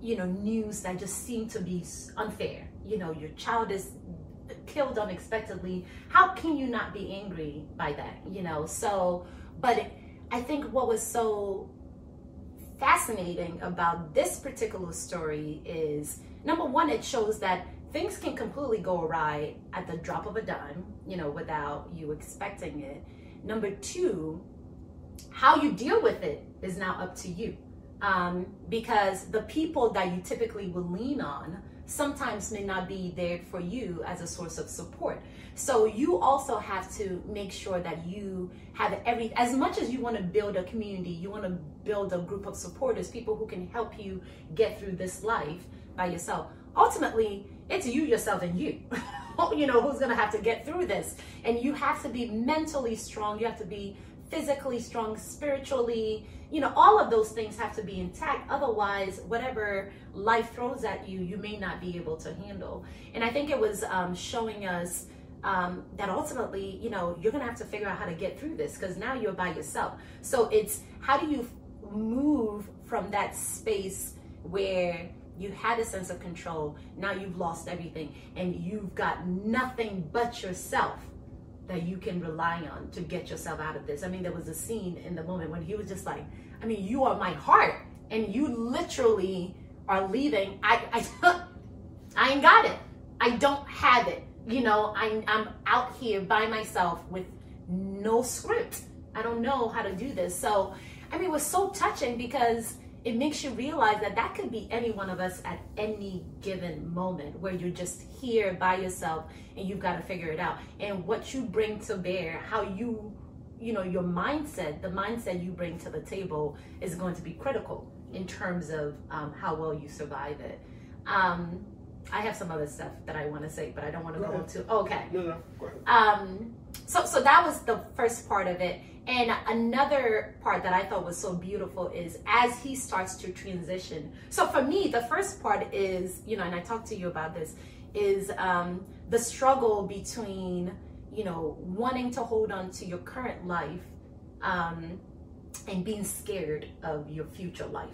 you know news that just seem to be unfair. You know your child is killed unexpectedly how can you not be angry by that you know? So but i think what was so fascinating about this particular story is number one it shows that things can completely go awry at the drop of a dime you know without you expecting it. Number two how you deal with it is now up to you. Um, because the people that you typically will lean on sometimes may not be there for you as a source of support. So you also have to make sure that you have every as much as you want to build a community, you want to build a group of supporters, people who can help you get through this life by yourself. Ultimately, it's you yourself and you. you know, who's going to have to get through this. And you have to be mentally strong, you have to be physically strong, spiritually, you know, all of those things have to be intact. Otherwise, whatever life throws at you, you may not be able to handle. And I think it was um, showing us um, that ultimately, you know, you're going to have to figure out how to get through this because now you're by yourself. So it's how do you move from that space where you had a sense of control, now you've lost everything, and you've got nothing but yourself that you can rely on to get yourself out of this. I mean, there was a scene in the moment when he was just like, I mean, you are my heart, and you literally are leaving. I, I, I ain't got it. I don't have it. You know, I'm, I'm out here by myself with no script. I don't know how to do this. So, I mean, it was so touching because it makes you realize that that could be any one of us at any given moment where you're just here by yourself and you've got to figure it out. And what you bring to bear how you you know your mindset the mindset you bring to the table is going to be critical in terms of um, how well you survive it. Um, i have some other stuff that i want to say but i don't want to go, go into okay. No no um so so that was the first part of it and another part that I thought was so beautiful is as he starts to transition. So for me, the first part is, you know, and I talked to you about this, is um, the struggle between, you know, wanting to hold on to your current life um, and being scared of your future life.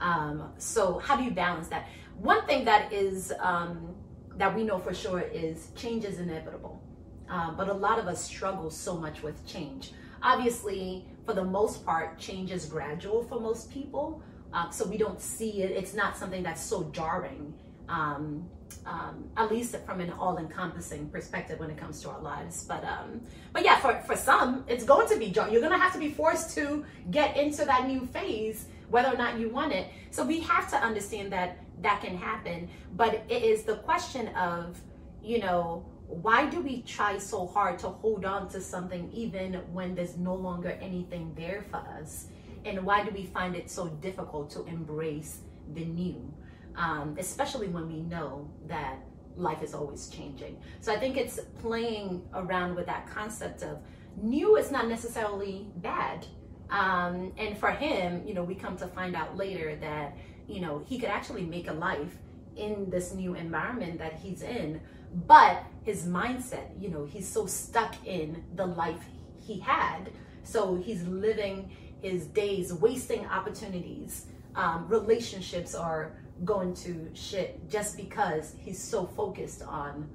Um, so how do you balance that? One thing that is um, that we know for sure is change is inevitable, uh, but a lot of us struggle so much with change. Obviously, for the most part, change is gradual for most people. Uh, so we don't see it. It's not something that's so jarring, um, um, at least from an all-encompassing perspective when it comes to our lives. But um, but yeah, for, for some, it's going to be jarring. You're going to have to be forced to get into that new phase, whether or not you want it. So we have to understand that that can happen. But it is the question of, you know, why do we try so hard to hold on to something even when there's no longer anything there for us? And why do we find it so difficult to embrace the new? Um, especially when we know that life is always changing. So I think it's playing around with that concept of new is not necessarily bad. Um, and for him, you know, we come to find out later that, you know, he could actually make a life in this new environment that he's in. But his mindset, you know, he's so stuck in the life he had. So he's living his days, wasting opportunities. Um, relationships are going to shit just because he's so focused on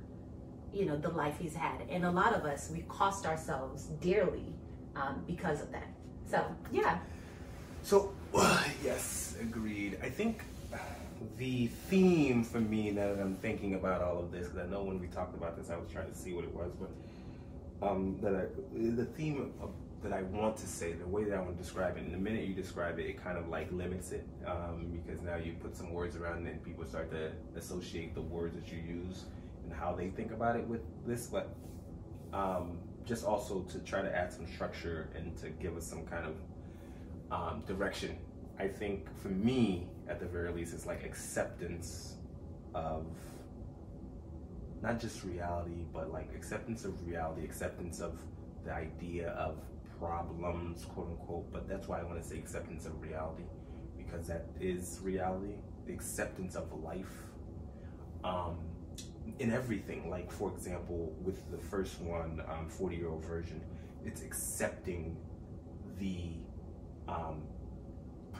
you know the life he's had and a lot of us we cost ourselves dearly um, because of that so yeah so yes agreed i think the theme for me now that i'm thinking about all of this because i know when we talked about this i was trying to see what it was but um, that I, the theme of that I want to say, the way that I want to describe it, and the minute you describe it, it kind of like limits it um, because now you put some words around it and people start to associate the words that you use and how they think about it with this. But um, just also to try to add some structure and to give us some kind of um, direction. I think for me, at the very least, it's like acceptance of not just reality, but like acceptance of reality, acceptance of the idea of problems, quote unquote, but that's why I want to say acceptance of reality because that is reality, the acceptance of life um, in everything. Like, for example, with the first one, 40 um, year old version, it's accepting the um,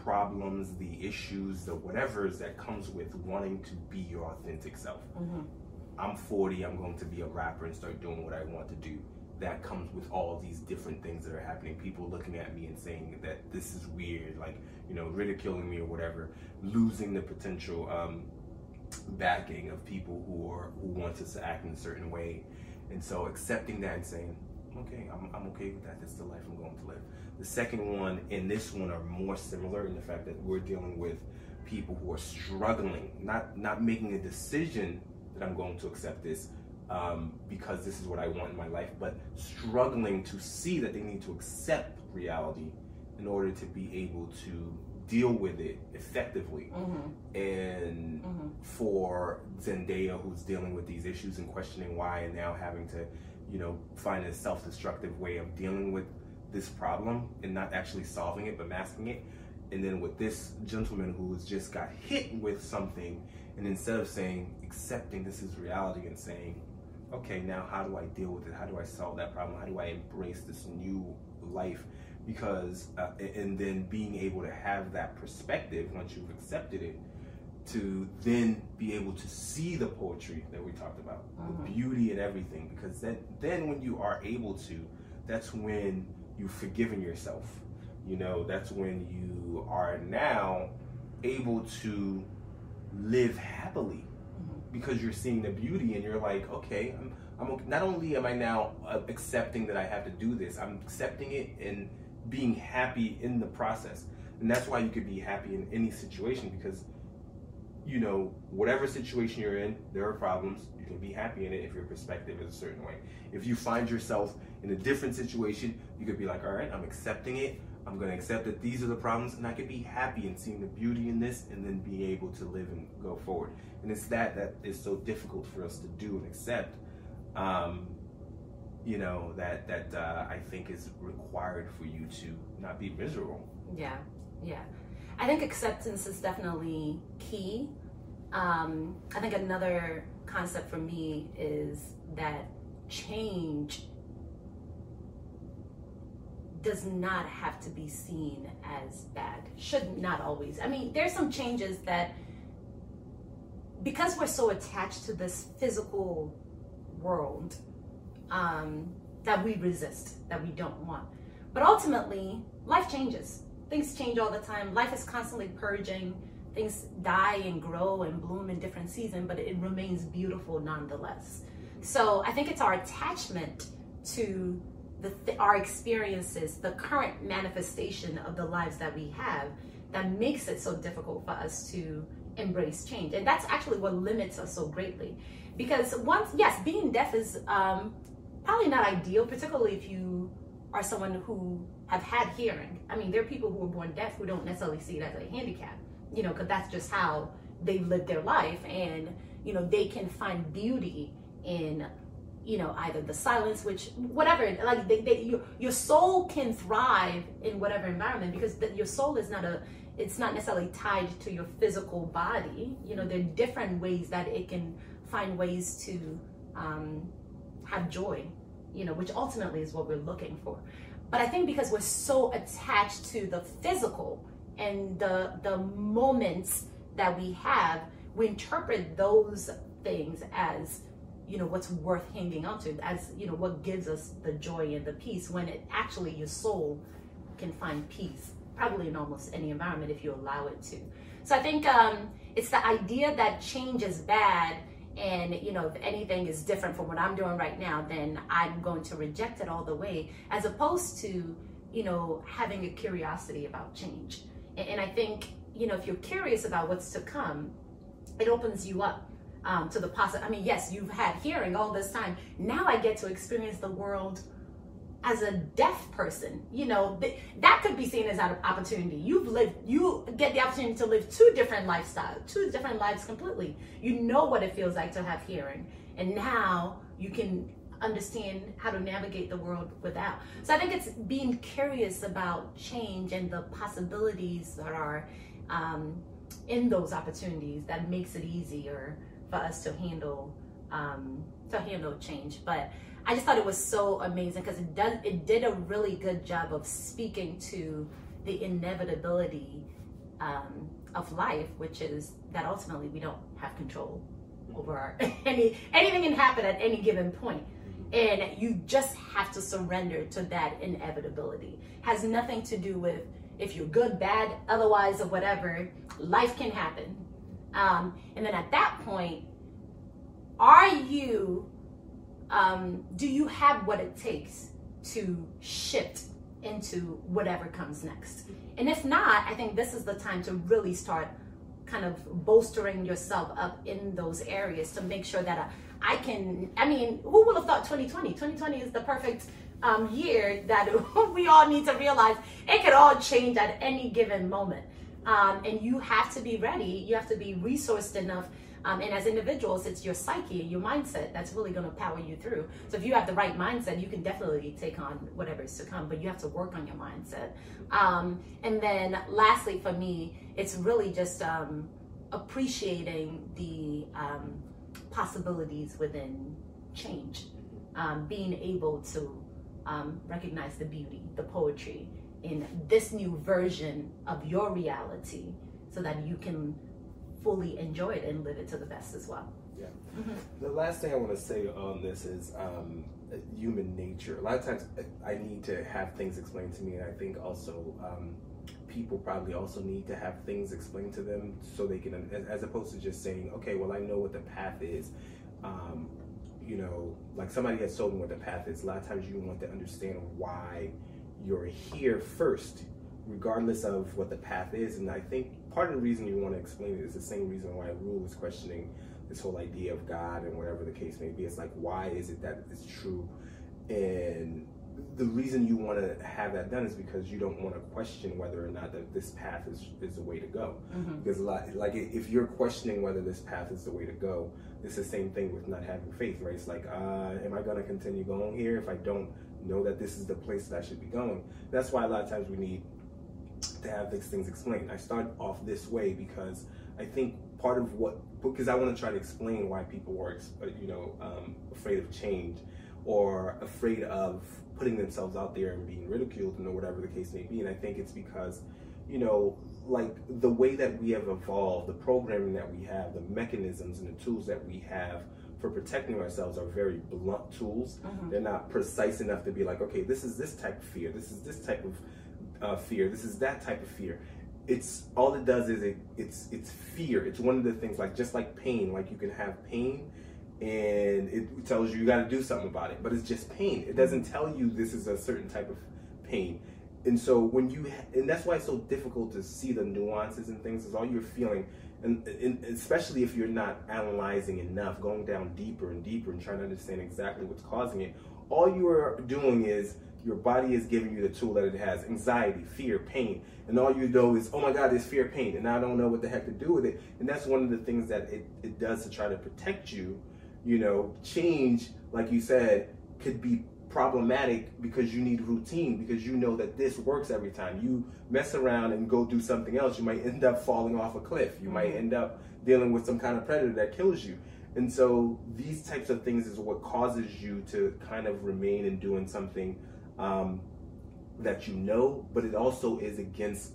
problems, the issues, the whatevers that comes with wanting to be your authentic self. Mm-hmm. I'm 40, I'm going to be a rapper and start doing what I want to do that comes with all these different things that are happening. People looking at me and saying that this is weird, like you know, ridiculing me or whatever. Losing the potential um, backing of people who are who want us to act in a certain way, and so accepting that and saying, okay, I'm, I'm okay with that. That's the life I'm going to live. The second one and this one are more similar in the fact that we're dealing with people who are struggling, not not making a decision that I'm going to accept this, um, because this is what I want in my life, but struggling to see that they need to accept reality in order to be able to deal with it effectively. Mm-hmm. And mm-hmm. for Zendaya, who's dealing with these issues and questioning why, and now having to, you know, find a self destructive way of dealing with this problem and not actually solving it but masking it. And then with this gentleman who's just got hit with something, and instead of saying, accepting this is reality and saying, okay, now how do I deal with it? How do I solve that problem? How do I embrace this new life? Because, uh, and then being able to have that perspective once you've accepted it, to then be able to see the poetry that we talked about, the uh-huh. beauty and everything. Because then, then when you are able to, that's when you've forgiven yourself. You know, that's when you are now able to live happily because you're seeing the beauty and you're like, okay, I'm, I'm not only am I now uh, accepting that I have to do this, I'm accepting it and being happy in the process. And that's why you could be happy in any situation because, you know, whatever situation you're in, there are problems. You can be happy in it if your perspective is a certain way. If you find yourself in a different situation, you could be like, all right, I'm accepting it. I'm going to accept that these are the problems, and I can be happy in seeing the beauty in this, and then be able to live and go forward. And it's that that is so difficult for us to do and accept. Um, you know that that uh, I think is required for you to not be miserable. Yeah, yeah. I think acceptance is definitely key. Um, I think another concept for me is that change does not have to be seen as bad. Should not always. I mean, there's some changes that because we're so attached to this physical world um, that we resist, that we don't want. But ultimately, life changes. Things change all the time. Life is constantly purging. Things die and grow and bloom in different seasons, but it remains beautiful nonetheless. So I think it's our attachment to the th- our experiences, the current manifestation of the lives that we have, that makes it so difficult for us to embrace change. And that's actually what limits us so greatly. because once yes being deaf is um, probably not ideal particularly if you are someone who have had hearing i mean there are people who are born deaf who don't necessarily see it as a handicap you know because that's just how they live their life and you know they can find beauty in you know either the silence which whatever like they, they, your, your soul can thrive in whatever environment because the, your soul is not a it's not necessarily tied to your physical body. You know there are different ways that it can find ways to um, have joy you know which ultimately is what we're looking for. But i think because we're so attached to the physical and the the moments that we have we interpret those things as you know what's worth hanging on to as you know what gives us the joy and the peace when it actually your soul can find peace probably in almost any environment if you allow it to. So i think um, it's the idea that change is bad and you know if anything is different from what i'm doing right now then i'm going to reject it all the way as opposed to you know having a curiosity about change. And, and i think you know if you're curious about what's to come it opens you up um, to the possible. I mean, yes, you've had hearing all this time. Now I get to experience the world as a deaf person. You know, th- that could be seen as an opportunity. You've lived, you get the opportunity to live two different lifestyles, two different lives completely. You know what it feels like to have hearing, and now you can understand how to navigate the world without. So I think it's being curious about change and the possibilities that are um, in those opportunities that makes it easier for us to handle um, to handle change. But I just thought it was so amazing because it does it did a really good job of speaking to the inevitability um, of life, which is that ultimately we don't have control over our, any anything can happen at any given point. And you just have to surrender to that inevitability. Has nothing to do with if you're good, bad, otherwise, or whatever. Life can happen um, and then at that point, are you, um, do you have what it takes to shift into whatever comes next? And if not, I think this is the time to really start kind of bolstering yourself up in those areas to make sure that I, I can, I mean, who would have thought 2020? 2020 is the perfect um, year that we all need to realize it could all change at any given moment. Um, and you have to be ready. You have to be resourced enough. Um, and as individuals, it's your psyche, your mindset that's really going to power you through. So if you have the right mindset, you can definitely take on whatever is to come, but you have to work on your mindset. Um, and then lastly, for me, it's really just um, appreciating the um, possibilities within change, um, being able to recognize the beauty, the poetry, in this new version of your reality so that you can fully enjoy it and live it to the best as well. Yeah. Mm-hmm. The last thing I want to say on this is um, human nature. A lot of times I need to have things explained to me, and I think also um, people probably also need to have things explained to them so they can, as opposed to just saying, okay, well, I know what the path is. Um, you know, like somebody has told me what the path is. A lot of times you want to understand why you're here first, regardless of what the path is. And I think part of the reason you want to explain it is the same reason why Rue is questioning this whole idea of God and whatever the case may be. It's like, why is it that it's true? And the reason you want to have that done is because you don't want to question whether or not that this path is, is the way to go. Mm-hmm. Because a lot, like if you're questioning whether this path is the way to go, it's the same thing with not having faith, right? It's like, uh, am I going to continue going here if I don't know that this is the place that I should be going. That's why a lot of times we need to have these things explained. I start off this way because I think part of what because I want to try to explain why people are you know um, afraid of change or afraid of putting themselves out there and being ridiculed and whatever the case may be. And I think it's because you know like the way that we have evolved, the programming that we have, the mechanisms and the tools that we have for protecting ourselves are very blunt tools. Mm-hmm. They're not precise enough to be like, okay, this is this type of fear, this is this type of uh, fear, this is that type of fear. It's all it does is it it's it's fear. It's one of the things like just like pain, like you can have pain and it tells you you got to do something about it, but it's just pain. It doesn't tell you this is a certain type of pain. And so when you and that's why it's so difficult to see the nuances and things is all you're feeling and, and especially if you're not analyzing enough, going down deeper and deeper and trying to understand exactly what's causing it, all you are doing is your body is giving you the tool that it has anxiety, fear, pain. And all you know is, oh my God, there's fear, pain, and I don't know what the heck to do with it. And that's one of the things that it, it does to try to protect you. You know, change, like you said, could be problematic because you need routine because you know that this works every time. You mess around and go do something else you might end up falling off a cliff. You might mm-hmm. end up dealing with some kind of predator that kills you. And so these types of things is what causes you to kind of remain in doing something um, that you know, but it also is against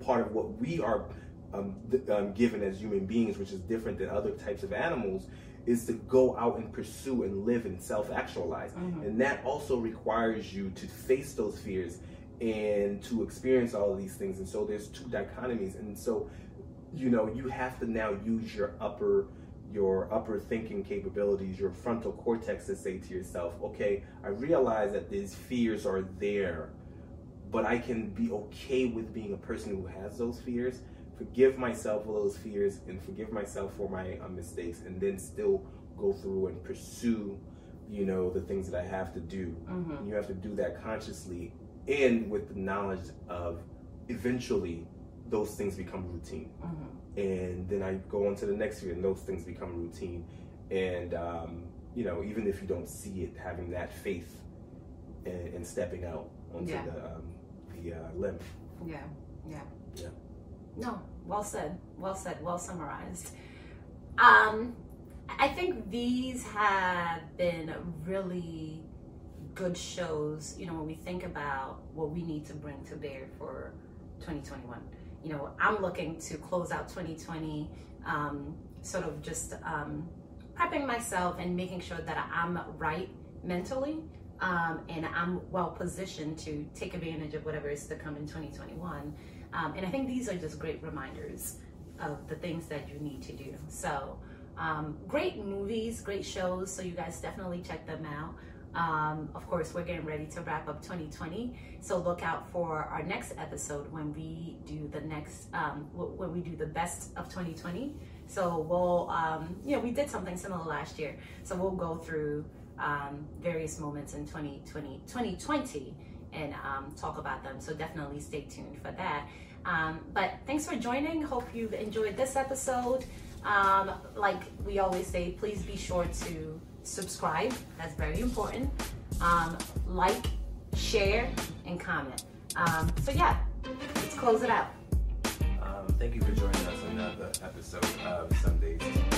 part of what we are um, um, given as human beings, which is different than other types of animals, is to go out and pursue and live and self actualize. Mm-hmm. And that also requires you to face those fears and to experience all of these things. And so there's two dichotomies. And so, you know, you have to now use your upper your upper thinking capabilities, your frontal cortex to say to yourself, okay, I realize that these fears are there, but I can be okay with being a person who has those fears, forgive myself for those fears, and forgive myself for my uh, mistakes, and then still go through and pursue, you know, the things that I have to do. Mm-hmm. You have to do that consciously and with the knowledge of eventually those things become routine. Mm-hmm and then I go on to the next year, and those things become routine. And um, you know, even if you don't see it, having that faith and, and stepping out onto yeah. the um, the uh, limb. Yeah, yeah, yeah. No, well said, well said, well summarized. Um, I think these have been really good shows. You know, when we think about what we need to bring to bear for 2021 you know, I'm looking to close out 2020, um, sort of just um, prepping myself and making sure that I'm right mentally um, and I'm well positioned to take advantage of whatever is to come in 2021. Um, and I think these are just great reminders of the things that you need to do. So, um, great movies, great shows. So, you guys definitely check them out. Um, of course, we're getting ready to wrap up 2020, so look out for our next episode when we do the next um, when we do the best of 2020. So we'll, um, you know, we did something similar last year, so we'll go through um, various moments in 2020, 2020 and um, talk about them. So definitely stay tuned for that. Um, but thanks for joining. Hope you've enjoyed this episode. like we always say, please be sure to subscribe. That's very important. Um, like, share, and comment. Um, so yeah, let's close it out. Um, thank you for joining us another episode of Sundays where